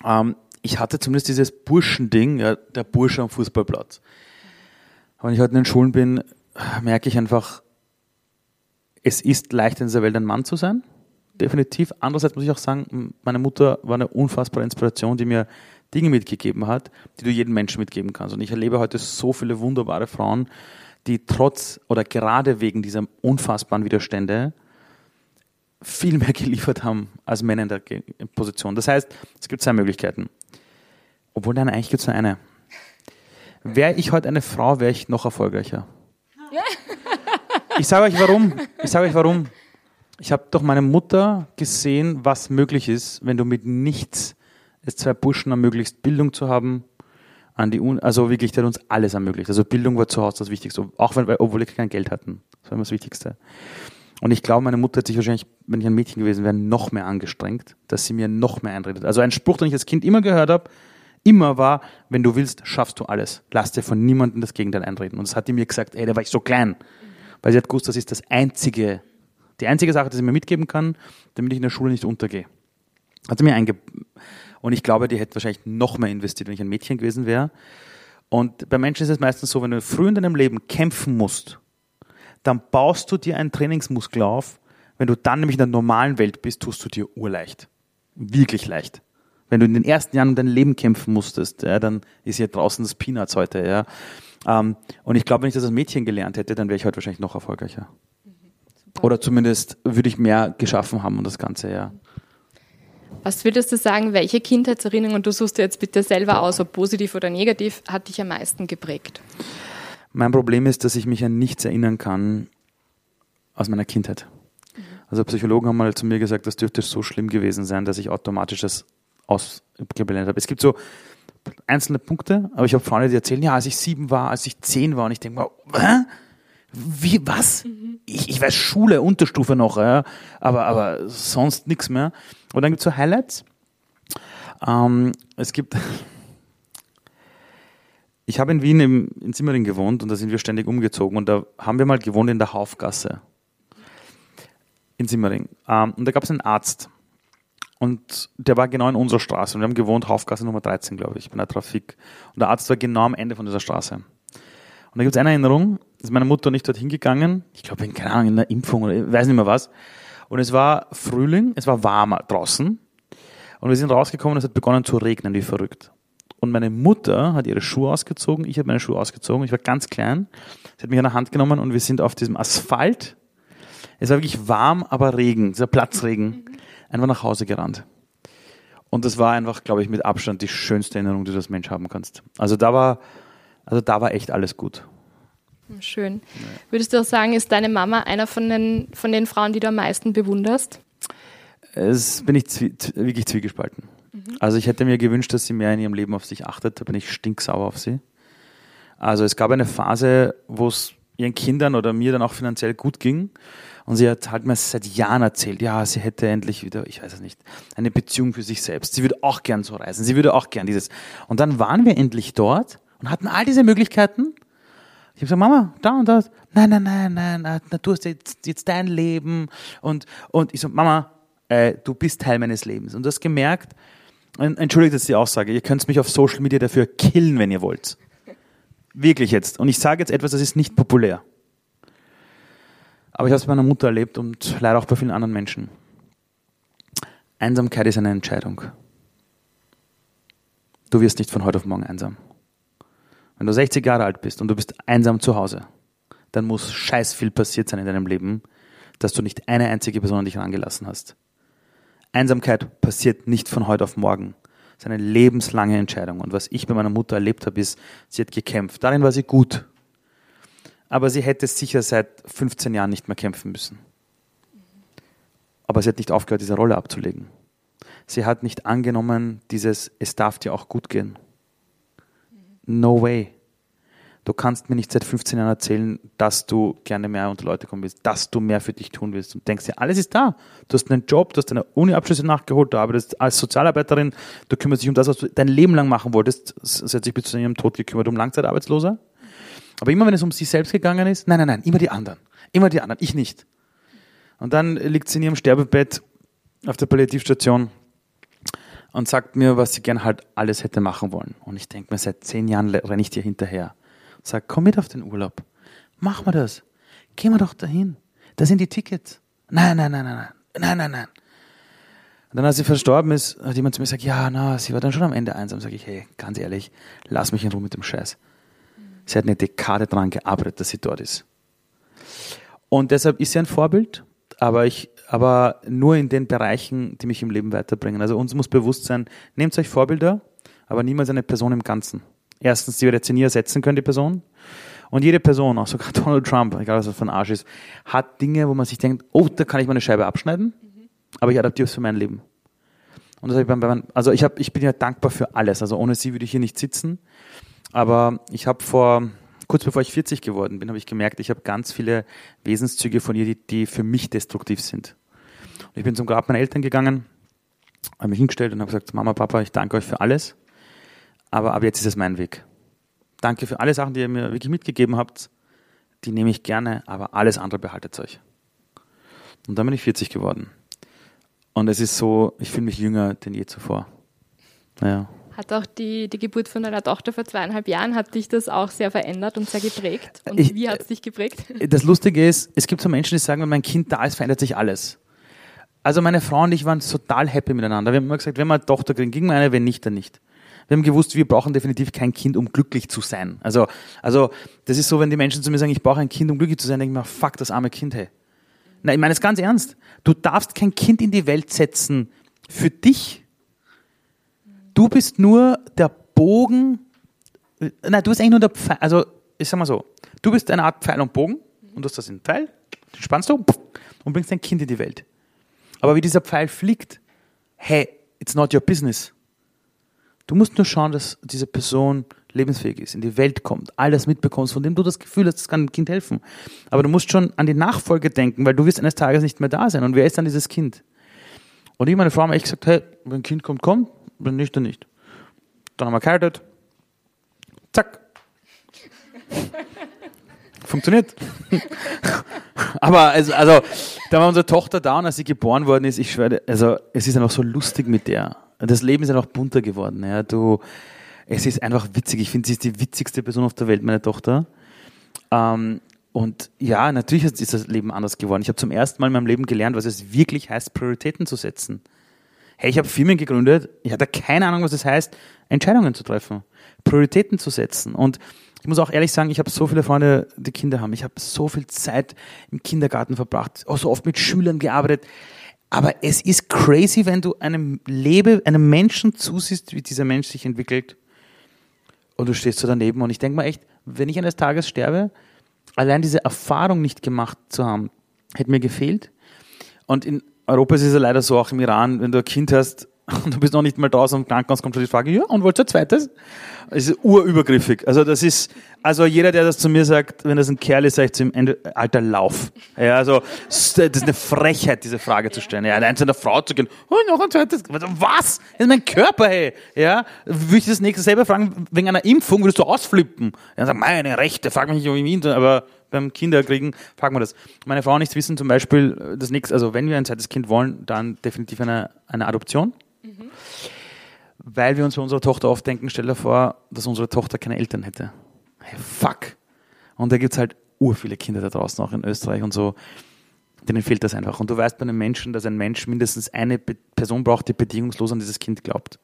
Ähm, ich hatte zumindest dieses Burschending, ja, der Bursche am Fußballplatz. Wenn ich heute in den Schulen bin, merke ich einfach, es ist leicht in dieser Welt ein Mann zu sein. Definitiv. Andererseits muss ich auch sagen, meine Mutter war eine unfassbare Inspiration, die mir Dinge mitgegeben hat, die du jedem Menschen mitgeben kannst. Und ich erlebe heute so viele wunderbare Frauen, die trotz oder gerade wegen dieser unfassbaren Widerstände viel mehr geliefert haben als Männer in der Position. Das heißt, es gibt zwei Möglichkeiten. Obwohl, nein, eigentlich gibt es nur eine. Wäre ich heute eine Frau, wäre ich noch erfolgreicher. Ich sage euch warum. Ich sage euch warum. Ich habe doch meine Mutter gesehen, was möglich ist, wenn du mit nichts es zwei Burschen ermöglicht, Bildung zu haben, an die Un also wirklich, der hat uns alles ermöglicht. Also Bildung war zu Hause das Wichtigste, auch wenn, obwohl wir kein Geld hatten. Das war immer das Wichtigste. Und ich glaube, meine Mutter hat sich wahrscheinlich, wenn ich ein Mädchen gewesen wäre, noch mehr angestrengt, dass sie mir noch mehr einredet. Also ein Spruch, den ich als Kind immer gehört habe, immer war, wenn du willst, schaffst du alles. Lass dir von niemandem das Gegenteil einreden. Und das hat die mir gesagt, ey, da war ich so klein. Weil sie hat gewusst, das ist das einzige, die einzige Sache, die sie mir mitgeben kann, damit ich in der Schule nicht untergehe. Hat sie mir einge, und ich glaube, die hätte wahrscheinlich noch mehr investiert, wenn ich ein Mädchen gewesen wäre. Und bei Menschen ist es meistens so, wenn du früh in deinem Leben kämpfen musst, dann baust du dir einen Trainingsmuskel auf. Wenn du dann nämlich in der normalen Welt bist, tust du dir urleicht. Wirklich leicht. Wenn du in den ersten Jahren um dein Leben kämpfen musstest, ja, dann ist hier draußen das Peanuts heute. Ja. Ähm, und ich glaube, wenn ich das als Mädchen gelernt hätte, dann wäre ich heute wahrscheinlich noch erfolgreicher. Mhm, Oder zumindest würde ich mehr geschaffen haben und das Ganze, ja. Was würdest du sagen, welche Kindheitserinnerung, und du suchst dir jetzt bitte selber aus, ob positiv oder negativ, hat dich am meisten geprägt? Mein Problem ist, dass ich mich an nichts erinnern kann aus meiner Kindheit. Also Psychologen haben mal zu mir gesagt, das dürfte so schlimm gewesen sein, dass ich automatisch das ausgeblendet habe. Es gibt so einzelne Punkte, aber ich habe Freunde, die erzählen, ja, als ich sieben war, als ich zehn war, und ich denke, wow, hä? Wie, was? Mhm. Ich, ich weiß Schule, Unterstufe noch, ja, aber, aber sonst nichts mehr. Und dann gibt es so Highlights. Ähm, es gibt, ich habe in Wien im, in Simmering gewohnt und da sind wir ständig umgezogen und da haben wir mal gewohnt in der Haufgasse in Simmering. Ähm, und da gab es einen Arzt und der war genau in unserer Straße und wir haben gewohnt, Haufgasse Nummer 13, glaube ich, bei der Trafik. Und der Arzt war genau am Ende von dieser Straße. Und da gibt es eine Erinnerung, ist meine Mutter und ich dorthin gegangen, ich glaube, in, keine Ahnung, in einer Impfung oder ich weiß nicht mehr was. Und es war Frühling, es war warm draußen. Und wir sind rausgekommen und es hat begonnen zu regnen, wie verrückt. Und meine Mutter hat ihre Schuhe ausgezogen, ich habe meine Schuhe ausgezogen, ich war ganz klein. Sie hat mich an der Hand genommen und wir sind auf diesem Asphalt. Es war wirklich warm, aber Regen, dieser Platzregen, einfach nach Hause gerannt. Und das war einfach, glaube ich, mit Abstand die schönste Erinnerung, die du als Mensch haben kannst. Also da war, also da war echt alles gut. Schön. Würdest du auch sagen, ist deine Mama einer von den, von den Frauen, die du am meisten bewunderst? Es bin ich zwie wirklich zwiegespalten. Mhm. Also ich hätte mir gewünscht, dass sie mehr in ihrem Leben auf sich achtet, da bin ich stinksauer auf sie. Also es gab eine Phase, wo es ihren Kindern oder mir dann auch finanziell gut ging. Und sie hat halt mir seit Jahren erzählt, ja, sie hätte endlich wieder, ich weiß es nicht, eine Beziehung für sich selbst. Sie würde auch gern so reisen. Sie würde auch gern dieses. Und dann waren wir endlich dort und hatten all diese Möglichkeiten. Ich habe gesagt, Mama, da und das. Nein, nein, nein, nein, nein, du hast jetzt, jetzt dein Leben. Und, und ich so, Mama, äh, du bist Teil meines Lebens. Und du hast gemerkt, entschuldigt jetzt die Aussage, ihr könnt mich auf Social Media dafür killen, wenn ihr wollt. Wirklich jetzt. Und ich sage jetzt etwas, das ist nicht populär. Aber ich habe es bei meiner Mutter erlebt und leider auch bei vielen anderen Menschen. Einsamkeit ist eine Entscheidung. du wirst nicht von heute auf morgen einsam. Wenn du 60 Jahre alt bist und du bist einsam zu Hause, dann muss scheiß viel passiert sein in deinem Leben, dass du nicht eine einzige Person an dich herangelassen hast. Einsamkeit passiert nicht von heute auf morgen. Das ist eine lebenslange Entscheidung. Und was ich bei meiner Mutter erlebt habe, ist, sie hat gekämpft. Darin war sie gut. Aber sie hätte sicher seit 15 Jahren nicht mehr kämpfen müssen. Aber sie hat nicht aufgehört, diese Rolle abzulegen. Sie hat nicht angenommen, dieses, es darf dir auch gut gehen. No way. Du kannst mir nicht seit 15 Jahren erzählen, dass du gerne mehr unter Leute kommen willst, dass du mehr für dich tun willst und denkst dir, alles ist da. Du hast einen Job, du hast deine Uni-Abschlüsse nachgeholt, du arbeitest als Sozialarbeiterin, du kümmerst dich um das, was du dein Leben lang machen wolltest. Sie hat sich bis zu ihrem Tod gekümmert um Langzeitarbeitsloser. Aber immer wenn es um sie selbst gegangen ist, nein, nein, nein, immer die anderen. Immer die anderen, ich nicht. Und dann liegt sie in ihrem Sterbebett auf der Palliativstation und sagt mir, was sie gern halt alles hätte machen wollen. Und ich denke mir, seit zehn Jahren renne ich dir hinterher. Sag, komm mit auf den Urlaub. Mach mal das. Gehen wir doch dahin. Da sind die Tickets. Nein, nein, nein, nein, nein, nein, nein, nein. Und dann, als sie verstorben ist, hat jemand zu mir gesagt, ja, na, sie war dann schon am Ende einsam. Sag ich, hey, ganz ehrlich, lass mich in Ruhe mit dem Scheiß. Sie hat eine Dekade dran gearbeitet, dass sie dort ist. Und deshalb ist sie ein Vorbild, aber ich, aber nur in den Bereichen, die mich im Leben weiterbringen. Also uns muss bewusst sein, nehmt euch Vorbilder, aber niemals eine Person im Ganzen erstens, die jetzt nie ersetzen können, die Person. Und jede Person, auch sogar Donald Trump, egal was er von Arsch ist, hat Dinge, wo man sich denkt, oh, da kann ich meine Scheibe abschneiden, mhm. aber ich adaptiere es für mein Leben. Und das ich beim, beim, also ich, hab, ich bin ja dankbar für alles. Also ohne sie würde ich hier nicht sitzen. Aber ich habe vor, kurz bevor ich 40 geworden bin, habe ich gemerkt, ich habe ganz viele Wesenszüge von ihr, die, die für mich destruktiv sind. Und ich bin zum Grab meiner Eltern gegangen, habe mich hingestellt und habe gesagt, Mama, Papa, ich danke euch für alles aber ab jetzt ist es mein Weg. Danke für alle Sachen, die ihr mir wirklich mitgegeben habt. Die nehme ich gerne, aber alles andere behaltet euch. Und dann bin ich 40 geworden. Und es ist so, ich fühle mich jünger denn je zuvor. Naja. Hat auch die, die Geburt von deiner Tochter vor zweieinhalb Jahren, hat dich das auch sehr verändert und sehr geprägt? Und ich, wie hat es dich geprägt? Das Lustige ist, es gibt so Menschen, die sagen, wenn mein Kind da ist, verändert sich alles. Also meine Frau und ich waren total happy miteinander. Wir haben immer gesagt, wenn wir eine Tochter kriegen, ging wir eine, wenn nicht, dann nicht wir haben gewusst, wir brauchen definitiv kein Kind, um glücklich zu sein. Also, also das ist so, wenn die Menschen zu mir sagen, ich brauche ein Kind, um glücklich zu sein, denke ich mir, fuck, das arme Kind, hey. Nein, ich meine es ganz ernst. Du darfst kein Kind in die Welt setzen für dich. Du bist nur der Bogen, nein, du bist eigentlich nur der Pfeil, also ich sag mal so, du bist eine Art Pfeil und Bogen und du hast das in Pfeil, den spannst du und bringst dein Kind in die Welt. Aber wie dieser Pfeil fliegt, hey, it's not your business. Du musst nur schauen, dass diese Person lebensfähig ist, in die Welt kommt, all das mitbekommst, von dem du das Gefühl hast, das kann dem Kind helfen. Aber du musst schon an die Nachfolge denken, weil du wirst eines Tages nicht mehr da sein. Und wer ist dann dieses Kind? Und ich meine Frau haben echt gesagt, hey, wenn ein Kind kommt, komm, wenn nicht, dann nicht. Dann haben wir geheiratet. Zack. Funktioniert. Aber also, also, da war unsere Tochter da und als sie geboren worden ist, ich schwöre, also es ist einfach so lustig mit der. Das Leben ist ja noch bunter geworden. Ja. Du, es ist einfach witzig. Ich finde, sie ist die witzigste Person auf der Welt, meine Tochter. Ähm, und ja, natürlich ist das Leben anders geworden. Ich habe zum ersten Mal in meinem Leben gelernt, was es wirklich heißt, Prioritäten zu setzen. Hey, ich habe Firmen gegründet. Ich hatte keine Ahnung, was es heißt, Entscheidungen zu treffen, Prioritäten zu setzen. Und ich muss auch ehrlich sagen, ich habe so viele Freunde, die Kinder haben. Ich habe so viel Zeit im Kindergarten verbracht, auch so oft mit Schülern gearbeitet. Aber es ist crazy, wenn du einem Lebe, einem Menschen zusiehst, wie dieser Mensch sich entwickelt und du stehst so daneben und ich denke mal echt, wenn ich eines Tages sterbe, allein diese Erfahrung nicht gemacht zu haben, hätte mir gefehlt. Und in Europa ist es ja leider so, auch im Iran, wenn du ein Kind hast, und du bist noch nicht mal draußen im Krankenhaus, kommt schon die Frage, ja, und wollt ihr zweites? Das ist urübergriffig. Also das ist, also jeder, der das zu mir sagt, wenn das ein Kerl ist, sage ich zu ihm, alter Lauf. Ja, also, das ist eine Frechheit, diese Frage zu stellen. Ja, eins einer Frau zu gehen, oh, noch ein zweites, was? Das ist mein Körper, hey. Ja, würde ich das nächste selber fragen, wegen einer Impfung würdest du ausflippen. Ja, sag, meine Rechte, frag mich nicht, ob ich ihn, aber beim Kinderkriegen fragen wir das. Meine Frau und ich wissen zum Beispiel, das nächste, also wenn wir ein zweites Kind wollen, dann definitiv eine, eine Adoption. Mhm. Weil wir uns bei unserer Tochter oft denken, stell dir vor, dass unsere Tochter keine Eltern hätte. Hey, fuck. Und da gibt es halt ur viele Kinder da draußen, auch in Österreich und so, denen fehlt das einfach. Und du weißt bei einem Menschen, dass ein Mensch mindestens eine Person braucht, die bedingungslos an dieses Kind glaubt.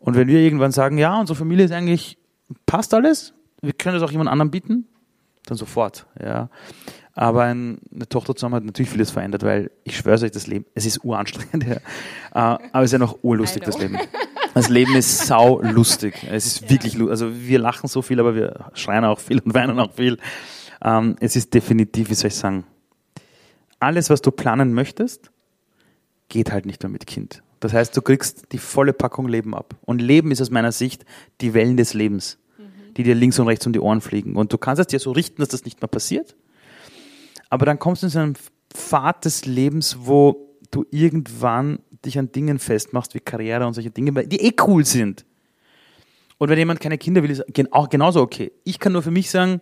Und wenn wir irgendwann sagen, ja, unsere Familie ist eigentlich, passt alles, wir können das auch jemand anderem bieten, dann sofort, ja. Aber eine Tochter zusammen hat natürlich vieles verändert, weil ich schwöre euch, das Leben, es ist uranstrengend, ja. Äh, aber es ist ja noch urlustig, das Leben. Das Leben ist sau lustig. Es ist ja. wirklich, also wir lachen so viel, aber wir schreien auch viel und weinen auch viel. Ähm, es ist definitiv, wie soll ich sagen, alles, was du planen möchtest, geht halt nicht mehr mit Kind. Das heißt, du kriegst die volle Packung Leben ab. Und Leben ist aus meiner Sicht die Wellen des Lebens, die dir links und rechts um die Ohren fliegen. Und du kannst es dir so richten, dass das nicht mehr passiert. Aber dann kommst du in so einen Pfad des Lebens, wo du irgendwann dich an Dingen festmachst, wie Karriere und solche Dinge, die eh cool sind. Und wenn jemand keine Kinder will, ist auch genauso okay. Ich kann nur für mich sagen,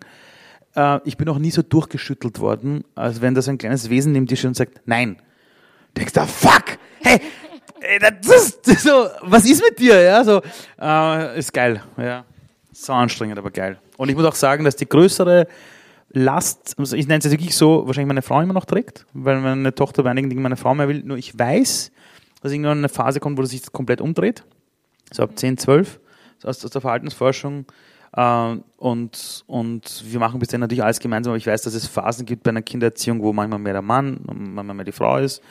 äh, ich bin noch nie so durchgeschüttelt worden, als wenn das ein kleines Wesen dir steht und sagt, nein. Du denkst du, fuck, hey, das ist so, was ist mit dir? Ja, so, äh, ist geil, ja. So anstrengend, aber geil. Und ich muss auch sagen, dass die größere Last, also ich nenne es wirklich so, wahrscheinlich meine Frau immer noch trägt, weil meine Tochter bei einigen Dingen meine Frau mehr will. Nur ich weiß, dass irgendwann eine Phase kommt, wo sich das komplett umdreht. So ab 10, 12, so aus, aus der Verhaltensforschung. Äh, und, und wir machen bis dahin natürlich alles gemeinsam, aber ich weiß, dass es Phasen gibt bei einer Kindererziehung, wo manchmal mehr der Mann, manchmal mehr die Frau ist.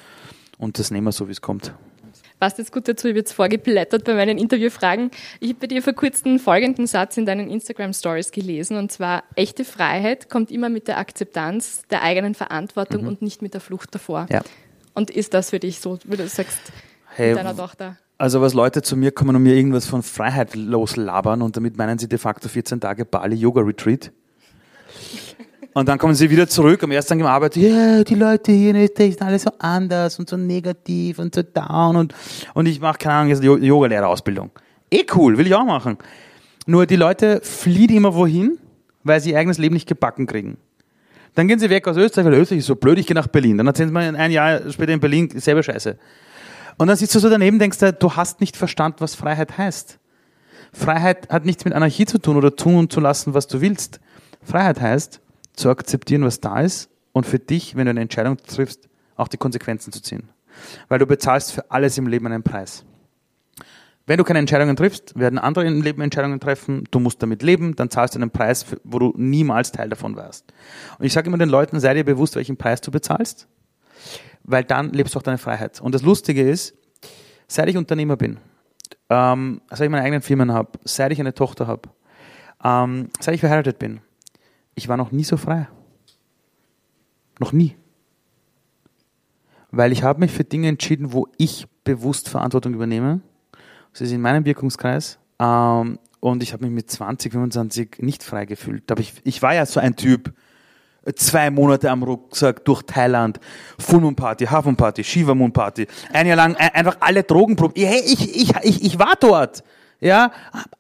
Und das nehmen wir so, wie es kommt passt jetzt gut dazu, ich habe jetzt vorgeplättert bei meinen Interviewfragen. Ich habe bei dir vor kurzem folgenden Satz in deinen Instagram-Stories gelesen, und zwar, echte Freiheit kommt immer mit der Akzeptanz der eigenen Verantwortung mhm. und nicht mit der Flucht davor. Ja. Und ist das für dich so, wie du sagst, hey, mit deiner Tochter? Also was Leute zu mir kommen und mir irgendwas von Freiheit loslabern und damit meinen sie de facto 14 Tage Bali Yoga Retreat. Und dann kommen sie wieder zurück am Tag im Arbeit, ja, yeah, die Leute hier in Österreich sind alle so anders und so negativ und so down und, und ich mache, keine Ahnung, jetzt eine Yogalehrerausbildung. Eh cool, will ich auch machen. Nur die Leute fliehen immer wohin, weil sie ihr eigenes Leben nicht gebacken kriegen. Dann gehen sie weg aus Österreich, weil Österreich ist so blöd, ich gehe nach Berlin. Dann erzählen sie mir ein Jahr später in Berlin, selber Scheiße. Und dann sitzt du so daneben denkst du, du hast nicht verstanden, was Freiheit heißt. Freiheit hat nichts mit Anarchie zu tun oder tun und zu lassen, was du willst. Freiheit heißt, zu akzeptieren, was da ist und für dich, wenn du eine Entscheidung triffst, auch die Konsequenzen zu ziehen. Weil du bezahlst für alles im Leben einen Preis. Wenn du keine Entscheidungen triffst, werden andere im Leben Entscheidungen treffen, du musst damit leben, dann zahlst du einen Preis, wo du niemals Teil davon warst. Und ich sage immer den Leuten, sei dir bewusst, welchen Preis du bezahlst, weil dann lebst du auch deine Freiheit. Und das Lustige ist, seit ich Unternehmer bin, ähm, seit ich meine eigenen Firmen habe, seit ich eine Tochter habe, ähm, seit ich verheiratet bin, ich war noch nie so frei. Noch nie. Weil ich habe mich für Dinge entschieden, wo ich bewusst Verantwortung übernehme. Das ist in meinem Wirkungskreis. Ähm, und ich habe mich mit 20, 25 nicht frei gefühlt. Aber ich, war ja so ein Typ. Zwei Monate am Rucksack durch Thailand, Full Moon Party, Half Moon Party, Shiva Moon Party, ein Jahr lang einfach alle Drogen probiert. Hey, ich, ich, ich, ich war dort. Ja,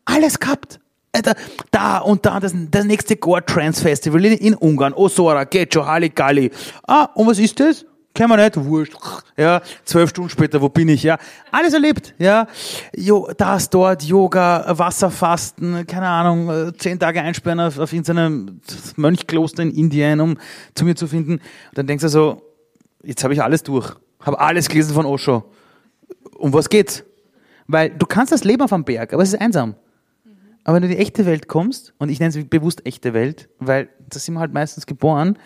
alles gehabt. Äh, da, da und da das, das nächste Gore Trans Festival in, in Ungarn, Osora, Getcho, Halligalli. Ah, und was ist das? Kennen wir nicht, wurscht. Ja, zwölf Stunden später, wo bin ich? Ja, alles erlebt. Ja, jo, das, dort, Yoga, Wasserfasten, keine Ahnung, äh, zehn Tage einsperren auf, auf irgendeinem Mönchkloster in Indien, um zu mir zu finden. Und dann denkst du so, jetzt habe ich alles durch, habe alles gelesen von Osho. Um was geht's? Weil du kannst das Leben auf einem Berg, aber es ist einsam. Aber wenn du in die echte Welt kommst, und ich nenne es bewusst echte Welt, weil das sind wir halt meistens geboren,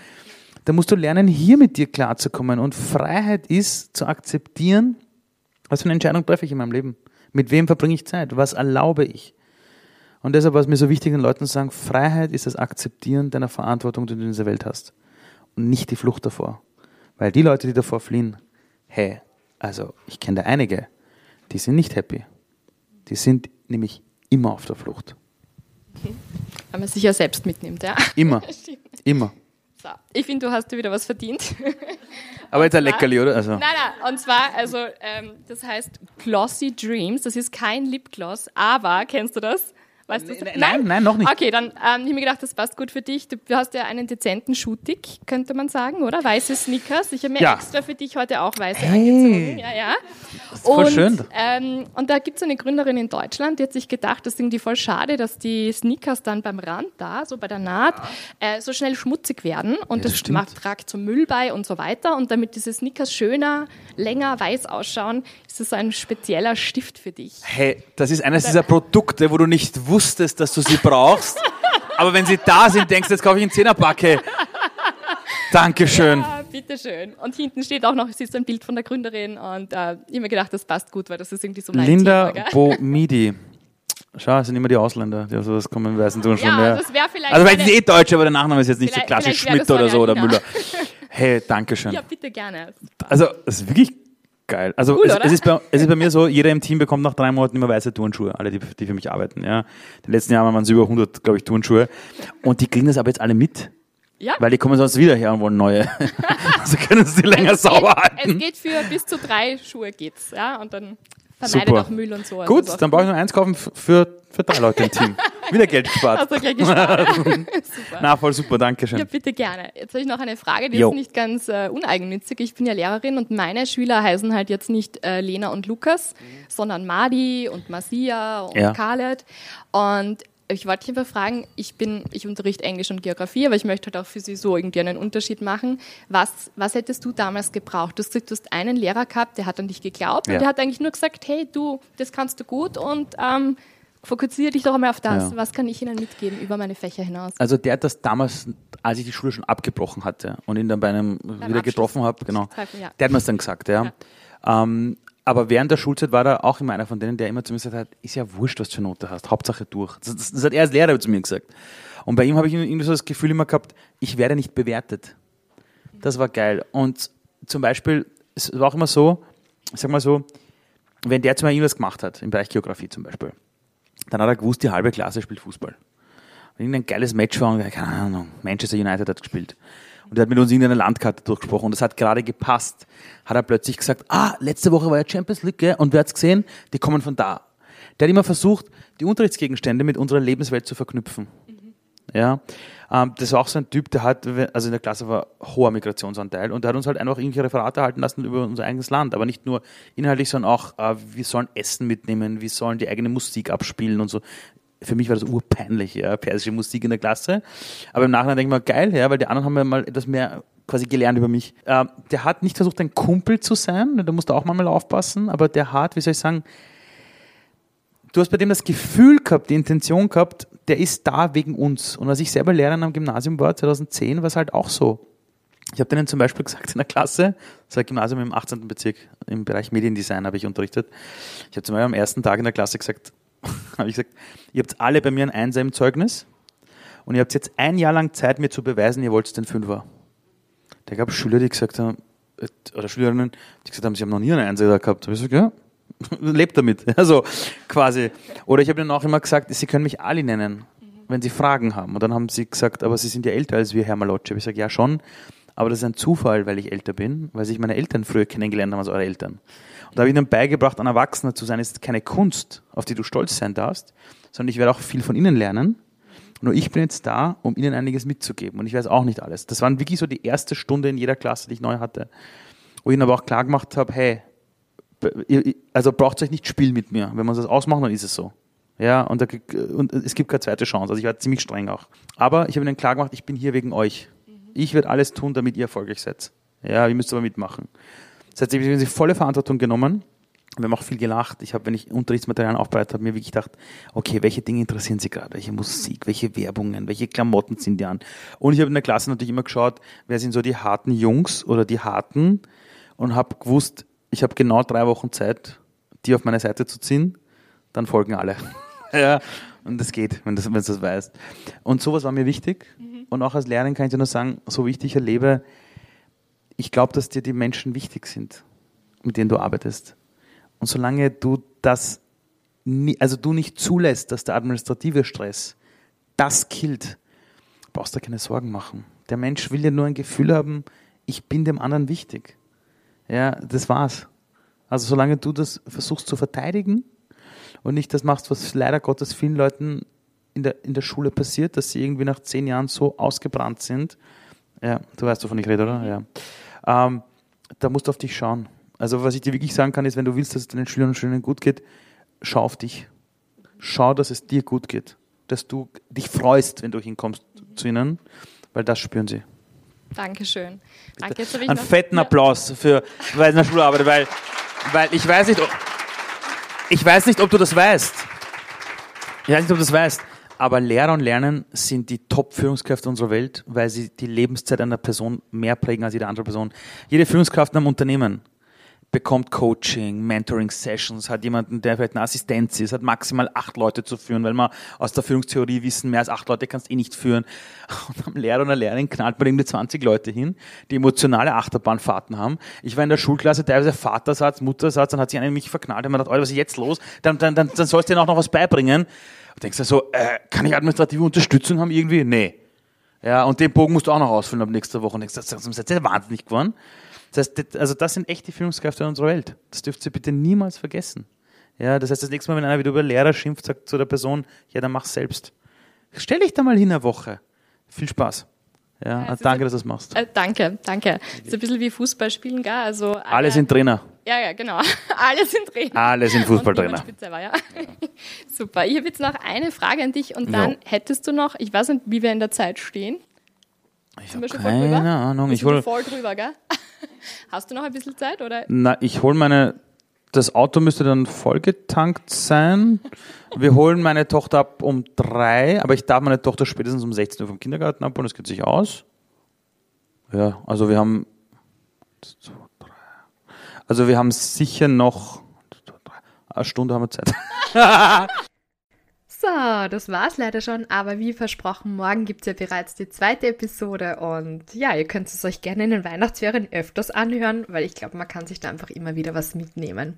dann musst du lernen, hier mit dir klarzukommen. Und Freiheit ist zu akzeptieren, was für eine Entscheidung treffe ich in meinem Leben. Mit wem verbringe ich Zeit? Was erlaube ich? Und deshalb war es mir so wichtig, den Leuten zu sagen, Freiheit ist das Akzeptieren deiner Verantwortung, die du in dieser Welt hast. Und nicht die Flucht davor. Weil die Leute, die davor fliehen, hey, also ich kenne da einige, die sind nicht happy. Die sind nämlich immer auf der Flucht. Weil man sich ja selbst mitnimmt, ja. Immer. immer. So, ich finde, du hast dir wieder was verdient. Aber jetzt ein Leckerli, oder? Also. Nein, nein, und zwar, also, ähm, das heißt Glossy Dreams. Das ist kein Lipgloss, aber, kennst du das? Weißt du, Nein, nein, nein, noch nicht. Okay, dann ähm, ich habe mir gedacht, das passt gut für dich. Du hast ja einen dezenten Schuhtick, könnte man sagen, oder? Weiße Sneakers. Ich habe mir Ja. extra für dich heute auch weiße Hey. angezogen. Ja, ja. ist voll und, schön. Ähm, und da gibt es eine Gründerin in Deutschland, die hat sich gedacht, das ist irgendwie voll schade, dass die Sneakers dann beim Rand da, so bei der Naht, äh, so schnell schmutzig werden. Und Ja, das das, macht, tragt zum Müll bei und so weiter. Und damit diese Sneakers schöner, länger weiß ausschauen, ist das so ein spezieller Stift für dich. Hey, das ist eines dieser Produkte, wo du nicht wusstest, dass du sie brauchst. Aber wenn sie da sind, denkst du, jetzt kaufe ich einen Zehnerpacke. Dankeschön. Ah, bitteschön. Und hinten steht auch noch, es ist ein Bild von der Gründerin und äh, ich habe mir gedacht, das passt gut, weil das ist irgendwie so mein Linda Thema. Bomidi. Schau, es sind immer die Ausländer, die sowas kommen, weißen tun schon. Ja, Ja, das wäre vielleicht Also, weil sie eh Deutsch, aber der Nachname ist jetzt nicht so klassisch Schmidt oder so oder Marianina. Müller. Hey, Dankeschön. Ja, bitte gerne. Also, es ist wirklich geil. Also, Cool, es, es, ist bei, es ist bei mir so, jeder im Team bekommt nach drei Monaten immer weiße Turnschuhe, alle, die, die für mich arbeiten. Ja. Die letzten Jahre waren es über 100, glaube ich, Turnschuhe. Und die kriegen das aber jetzt alle mit, Ja. weil die kommen sonst wieder her und wollen neue. also können sie die länger es sauber geht, halten. Es geht für bis zu drei Schuhe geht's, ja, und dann vermeidet Super. auch Müll und so. Also Gut, dann brauche ich nur eins kaufen für, für drei Leute im Team. Wieder Geld gespart. Hast du gleich gespart. Super. Na, voll super, danke schön. Ja, bitte gerne. Jetzt habe ich noch eine Frage, die Jo. ist nicht ganz äh, uneigennützig. Ich bin ja Lehrerin und meine Schüler heißen halt jetzt nicht äh, Lena und Lukas, sondern Madi und Masia und Ja. Khaled. Und ich wollte dich einfach fragen, ich bin, ich unterrichte Englisch und Geografie, aber ich möchte halt auch für Sie so irgendwie einen Unterschied machen. Was, was hättest du damals gebraucht? Du hast gesagt, du hast einen Lehrer gehabt, der hat an dich geglaubt Ja. und der hat eigentlich nur gesagt, hey, du, das kannst du gut und ähm, fokussiere dich doch einmal auf das. Ja. Was kann ich Ihnen mitgeben über meine Fächer hinaus? Also der hat das damals, als ich die Schule schon abgebrochen hatte und ihn dann bei einem wieder Abschluss. getroffen habe, genau, ja. der hat mir es dann gesagt, ja. Ähm, aber während der Schulzeit war er auch immer einer von denen, der immer zu mir gesagt hat, ist ja wurscht, was du für Note hast, Hauptsache durch. Das, das, das hat er als Lehrer zu mir gesagt. Und bei ihm habe ich irgendwie so das Gefühl immer gehabt, ich werde nicht bewertet. Das war geil. Und zum Beispiel, es war auch immer so, ich sag mal so, wenn der zu mir irgendwas gemacht hat, im Bereich Geografie zum Beispiel, dann hat er gewusst, die halbe Klasse spielt Fußball. Wenn irgendein geiles Match war und keine Ahnung, Manchester United hat gespielt. Und er hat mit uns irgendeine Landkarte durchgesprochen und das hat gerade gepasst. Hat er plötzlich gesagt, ah, letzte Woche war ja Champions League, gell? und wer hat's gesehen? Die kommen von da. Der hat immer versucht, die Unterrichtsgegenstände mit unserer Lebenswelt zu verknüpfen. Ja, ähm, das war auch so ein Typ, der hat, also in der Klasse war hoher Migrationsanteil und der hat uns halt einfach irgendwelche Referate halten lassen über unser eigenes Land, aber nicht nur inhaltlich, sondern auch, äh, wir sollen Essen mitnehmen, wir sollen die eigene Musik abspielen und so. Für mich war das urpeinlich, ja, persische Musik in der Klasse. Aber im Nachhinein denke ich mir, geil, ja, weil die anderen haben ja mal etwas mehr quasi gelernt über mich. Ähm, der hat nicht versucht, ein Kumpel zu sein, da musst du auch mal aufpassen, aber der hat, wie soll ich sagen, du hast bei dem das Gefühl gehabt, die Intention gehabt, der ist da wegen uns. Und als ich selber Lehrer am Gymnasium war, 2010, war es halt auch so. Ich habe denen zum Beispiel gesagt in der Klasse, das war ein Gymnasium im 18. Bezirk, im Bereich Mediendesign habe ich unterrichtet. Ich habe zum Beispiel am ersten Tag in der Klasse gesagt, habe ich gesagt, ihr habt alle bei mir ein Einser im Zeugnis und ihr habt jetzt ein Jahr lang Zeit, mir zu beweisen, ihr wollt den Fünfer. Da gab es Schüler, die gesagt haben, äh, oder Schülerinnen, die gesagt haben, sie haben noch nie einen Einser gehabt. Da habe ich gesagt, ja, lebt damit. Also quasi. Oder ich habe ihnen auch immer gesagt, sie können mich Ali nennen, wenn sie Fragen haben. Und dann haben sie gesagt, aber sie sind ja älter als wir, Herr Malocci. Ich sage, ja schon, aber das ist ein Zufall, weil ich älter bin, weil sich meine Eltern früher kennengelernt haben als eure Eltern. Und da habe ich ihnen beigebracht, ein Erwachsener zu sein, ist keine Kunst, auf die du stolz sein darfst, sondern ich werde auch viel von ihnen lernen. Nur ich bin jetzt da, um ihnen einiges mitzugeben. Und ich weiß auch nicht alles. Das waren wirklich so die erste Stunde in jeder Klasse, die ich neu hatte. Wo ich ihnen aber auch klar gemacht habe, hey, also braucht euch nicht spielen mit mir. Wenn wir das ausmachen, dann ist es so. Ja, und, da, und es gibt keine zweite Chance. Also ich war ziemlich streng auch. Aber ich habe ihnen klar gemacht, ich bin hier wegen euch. Ich werde alles tun, damit ihr erfolgreich seid. Ja, ihr müsst aber mitmachen. Das heißt, ich habe die volle Verantwortung genommen. Wir haben auch viel gelacht. Ich habe, wenn ich Unterrichtsmaterialien aufbereitet habe, mir wirklich gedacht, okay, welche Dinge interessieren Sie gerade? Welche Musik, welche Werbungen, welche Klamotten sind die an? Und ich habe in der Klasse natürlich immer geschaut, wer sind so die harten Jungs oder die harten und habe gewusst, ich habe genau drei Wochen Zeit, die auf meine Seite zu ziehen, dann folgen alle. ja, und das geht, wenn, das, wenn du das weißt. Und sowas war mir wichtig. Und auch als Lehrerin kann ich dir nur sagen, so wie ich dich erlebe, ich glaube, dass dir die Menschen wichtig sind, mit denen du arbeitest. Und solange du das, nie, also du nicht zulässt, dass der administrative Stress das killt, brauchst du keine Sorgen machen. Der Mensch will ja nur ein Gefühl haben, ich bin dem anderen wichtig. Ja, das war's. Also solange du das versuchst zu verteidigen und nicht das machst, was leider Gottes vielen Leuten in der, in der Schule passiert, dass sie irgendwie nach zehn Jahren so ausgebrannt sind. Ja, du weißt, wovon ich rede, oder? Ja. Ähm, da musst du auf dich schauen. Also was ich dir wirklich sagen kann, ist, wenn du willst, dass es deinen Schülern und Schülerinnen gut geht, schau auf dich. Schau, dass es dir gut geht. Dass du dich freust, wenn du hinkommst zu ihnen, weil das spüren sie. Dankeschön. Danke, jetzt Einen fetten Applaus für Schule arbeitet, weil, weil ich weiß nicht, ob, ich weiß nicht, ob du das weißt. Ich weiß nicht, ob du das weißt. Aber Lehrer und Lernen sind die Top-Führungskräfte unserer Welt, weil sie die Lebenszeit einer Person mehr prägen als jede andere Person. Jede Führungskraft in einem Unternehmen bekommt Coaching, Mentoring-Sessions, hat jemanden, der vielleicht eine Assistenz ist, hat maximal acht Leute zu führen, weil man aus der Führungstheorie wissen, mehr als acht Leute kannst du eh nicht führen. Und am Lehrer und der Lehrerin knallt man irgendwie 20 Leute hin, die emotionale Achterbahnfahrten haben. Ich war in der Schulklasse teilweise Vatersatz, Muttersatz, dann hat sich einer in mich verknallt, und man dachte, was ist jetzt los? Dann, dann, dann, dann sollst du dir auch noch was beibringen. Denkst du so, äh, kann ich administrative Unterstützung haben irgendwie? Nee. Ja, und den Bogen musst du auch noch ausfüllen ab nächster Woche. Und denkst, das ist ja wahnsinnig geworden. Das heißt, also das sind echte Führungskräfte in unserer Welt. Das dürft ihr bitte niemals vergessen. Ja, das heißt, das nächste Mal, wenn einer wieder über Lehrer schimpft, sagt zu der Person, ja, dann mach selbst. Stell dich da mal hin eine Woche. Viel Spaß. Ja, ja danke, dass du das machst. Äh, danke, danke. Das ist ein bisschen wie Fußball spielen, gell? Also alle, alle sind Trainer. Ja, ja, genau. alle sind Trainer. Alle sind Fußballtrainer. War, ja. Super. Ich habe jetzt noch eine Frage an dich und dann ja. hättest du noch, ich weiß nicht, wie wir in der Zeit stehen. Ich habe keine Ahnung. Ich hol, voll drüber, gell? Hast du noch ein bisschen Zeit, oder? Na, ich hole meine, das Auto müsste dann vollgetankt sein. Wir holen meine Tochter ab um drei, aber ich darf meine Tochter spätestens um 16 Uhr vom Kindergarten abholen, das geht sich aus. Ja, also wir haben, also wir haben sicher noch, eine Stunde haben wir Zeit. So, das war's leider schon, aber wie versprochen, morgen gibt's ja bereits die zweite Episode und ja, ihr könnt es euch gerne in den Weihnachtsferien öfters anhören, weil ich glaube, man kann sich da einfach immer wieder was mitnehmen.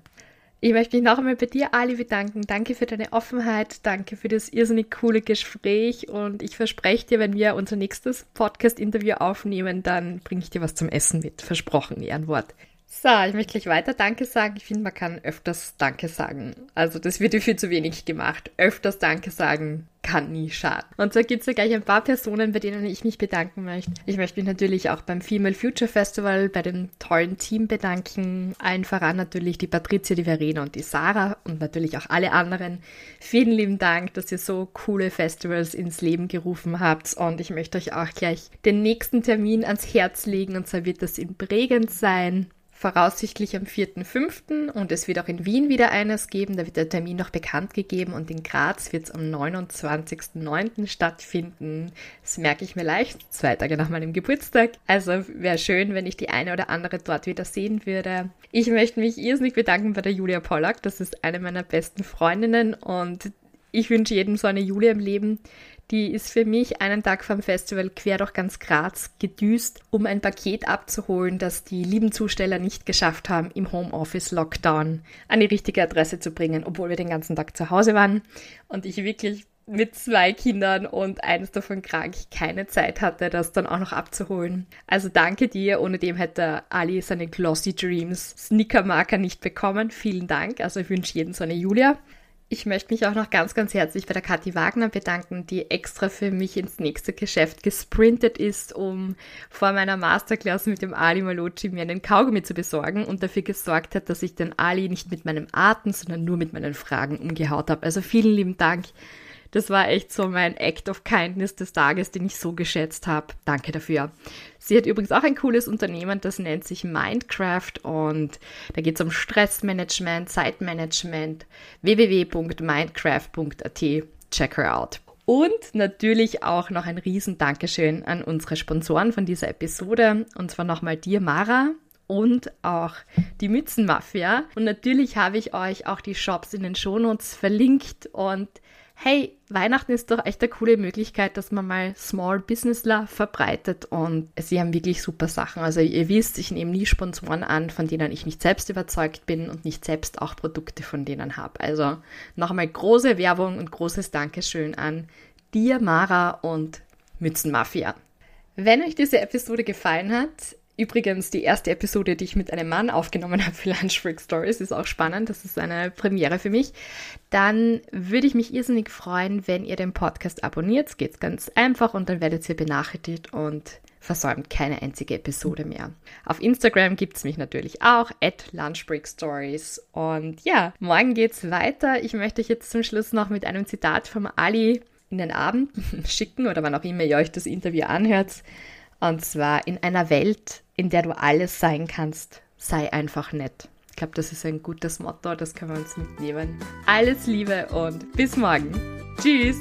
Ich möchte mich noch einmal bei dir, Ali, bedanken. Danke für deine Offenheit, danke für das irrsinnig coole Gespräch und ich verspreche dir, wenn wir unser nächstes Podcast-Interview aufnehmen, dann bringe ich dir was zum Essen mit. Versprochen, Ehrenwort. So, ich möchte gleich weiter Danke sagen. Ich finde, man kann öfters Danke sagen. Also das wird viel zu wenig gemacht. Öfters Danke sagen kann nie schaden. Und so gibt es ja gleich ein paar Personen, bei denen ich mich bedanken möchte. Ich möchte mich natürlich auch beim Female Future Festival bei dem tollen Team bedanken. Allen voran natürlich die Patricia, die Verena und die Sarah und natürlich auch alle anderen. Vielen lieben Dank, dass ihr so coole Festivals ins Leben gerufen habt. Und ich möchte euch auch gleich den nächsten Termin ans Herz legen. Und zwar wird das in Bregenz sein voraussichtlich am 4.5. und es wird auch in Wien wieder eines geben. Da wird der Termin noch bekannt gegeben und in Graz wird es am 29.9. stattfinden. Das merke ich mir leicht, zwei Tage nach meinem Geburtstag. Also wäre schön, wenn ich die eine oder andere dort wieder sehen würde. Ich möchte mich irrsinnig bedanken bei der Julia Pollack. Das ist eine meiner besten Freundinnen und ich wünsche jedem so eine Julia im Leben, die ist für mich einen Tag vom Festival quer durch ganz Graz gedüst, um ein Paket abzuholen, das die lieben Zusteller nicht geschafft haben, im Homeoffice-Lockdown an die richtige Adresse zu bringen, obwohl wir den ganzen Tag zu Hause waren und ich wirklich mit zwei Kindern und eines davon krank keine Zeit hatte, das dann auch noch abzuholen. Also danke dir, ohne dem hätte Ali seine Glossy Dreams Sneaker-Marker nicht bekommen. Vielen Dank. Also ich wünsche jedem so eine Julia. Ich möchte mich auch noch ganz, ganz herzlich bei der Kathi Wagner bedanken, die extra für mich ins nächste Geschäft gesprintet ist, um vor meiner Masterclass mit dem Ali Malocci mir einen Kaugummi zu besorgen und dafür gesorgt hat, dass ich den Ali nicht mit meinem Atem, sondern nur mit meinen Fragen umgehaut habe. Also vielen lieben Dank. Das war echt so mein Act of Kindness des Tages, den ich so geschätzt habe. Danke dafür. Sie hat übrigens auch ein cooles Unternehmen, das nennt sich Mindcraft und da geht es um Stressmanagement, Zeitmanagement, www.mindcraft.at. Check her out. Und natürlich auch noch ein riesen Dankeschön an unsere Sponsoren von dieser Episode. Und zwar nochmal dir, Mara, und auch die Mützenmafia. Und natürlich habe ich euch auch die Shops in den Shownotes verlinkt und hey, Weihnachten ist doch echt eine coole Möglichkeit, dass man mal Small Businessler verbreitet und sie haben wirklich super Sachen. Also ihr wisst, ich nehme nie Sponsoren an, von denen ich nicht selbst überzeugt bin und nicht selbst auch Produkte von denen habe. Also nochmal große Werbung und großes Dankeschön an dir, Mara und Mützenmafia. Wenn euch diese Episode gefallen hat, Übrigens, die erste Episode, die ich mit einem Mann aufgenommen habe für Lunch Break Stories, ist auch spannend. Das ist eine Premiere für mich. Dann würde ich mich irrsinnig freuen, wenn ihr den Podcast abonniert. Es geht ganz einfach und dann werdet ihr benachrichtigt und versäumt keine einzige Episode mehr. Auf Instagram gibt es mich natürlich auch, at Lunchbreak Und ja, morgen geht's weiter. Ich möchte euch jetzt zum Schluss noch mit einem Zitat vom Ali in den Abend schicken oder wann auch immer ihr euch das Interview anhört. Und zwar in einer Welt, in der du alles sein kannst, sei einfach nett. Ich glaube, das ist ein gutes Motto, das können wir uns mitnehmen. Alles Liebe und bis morgen. Tschüss!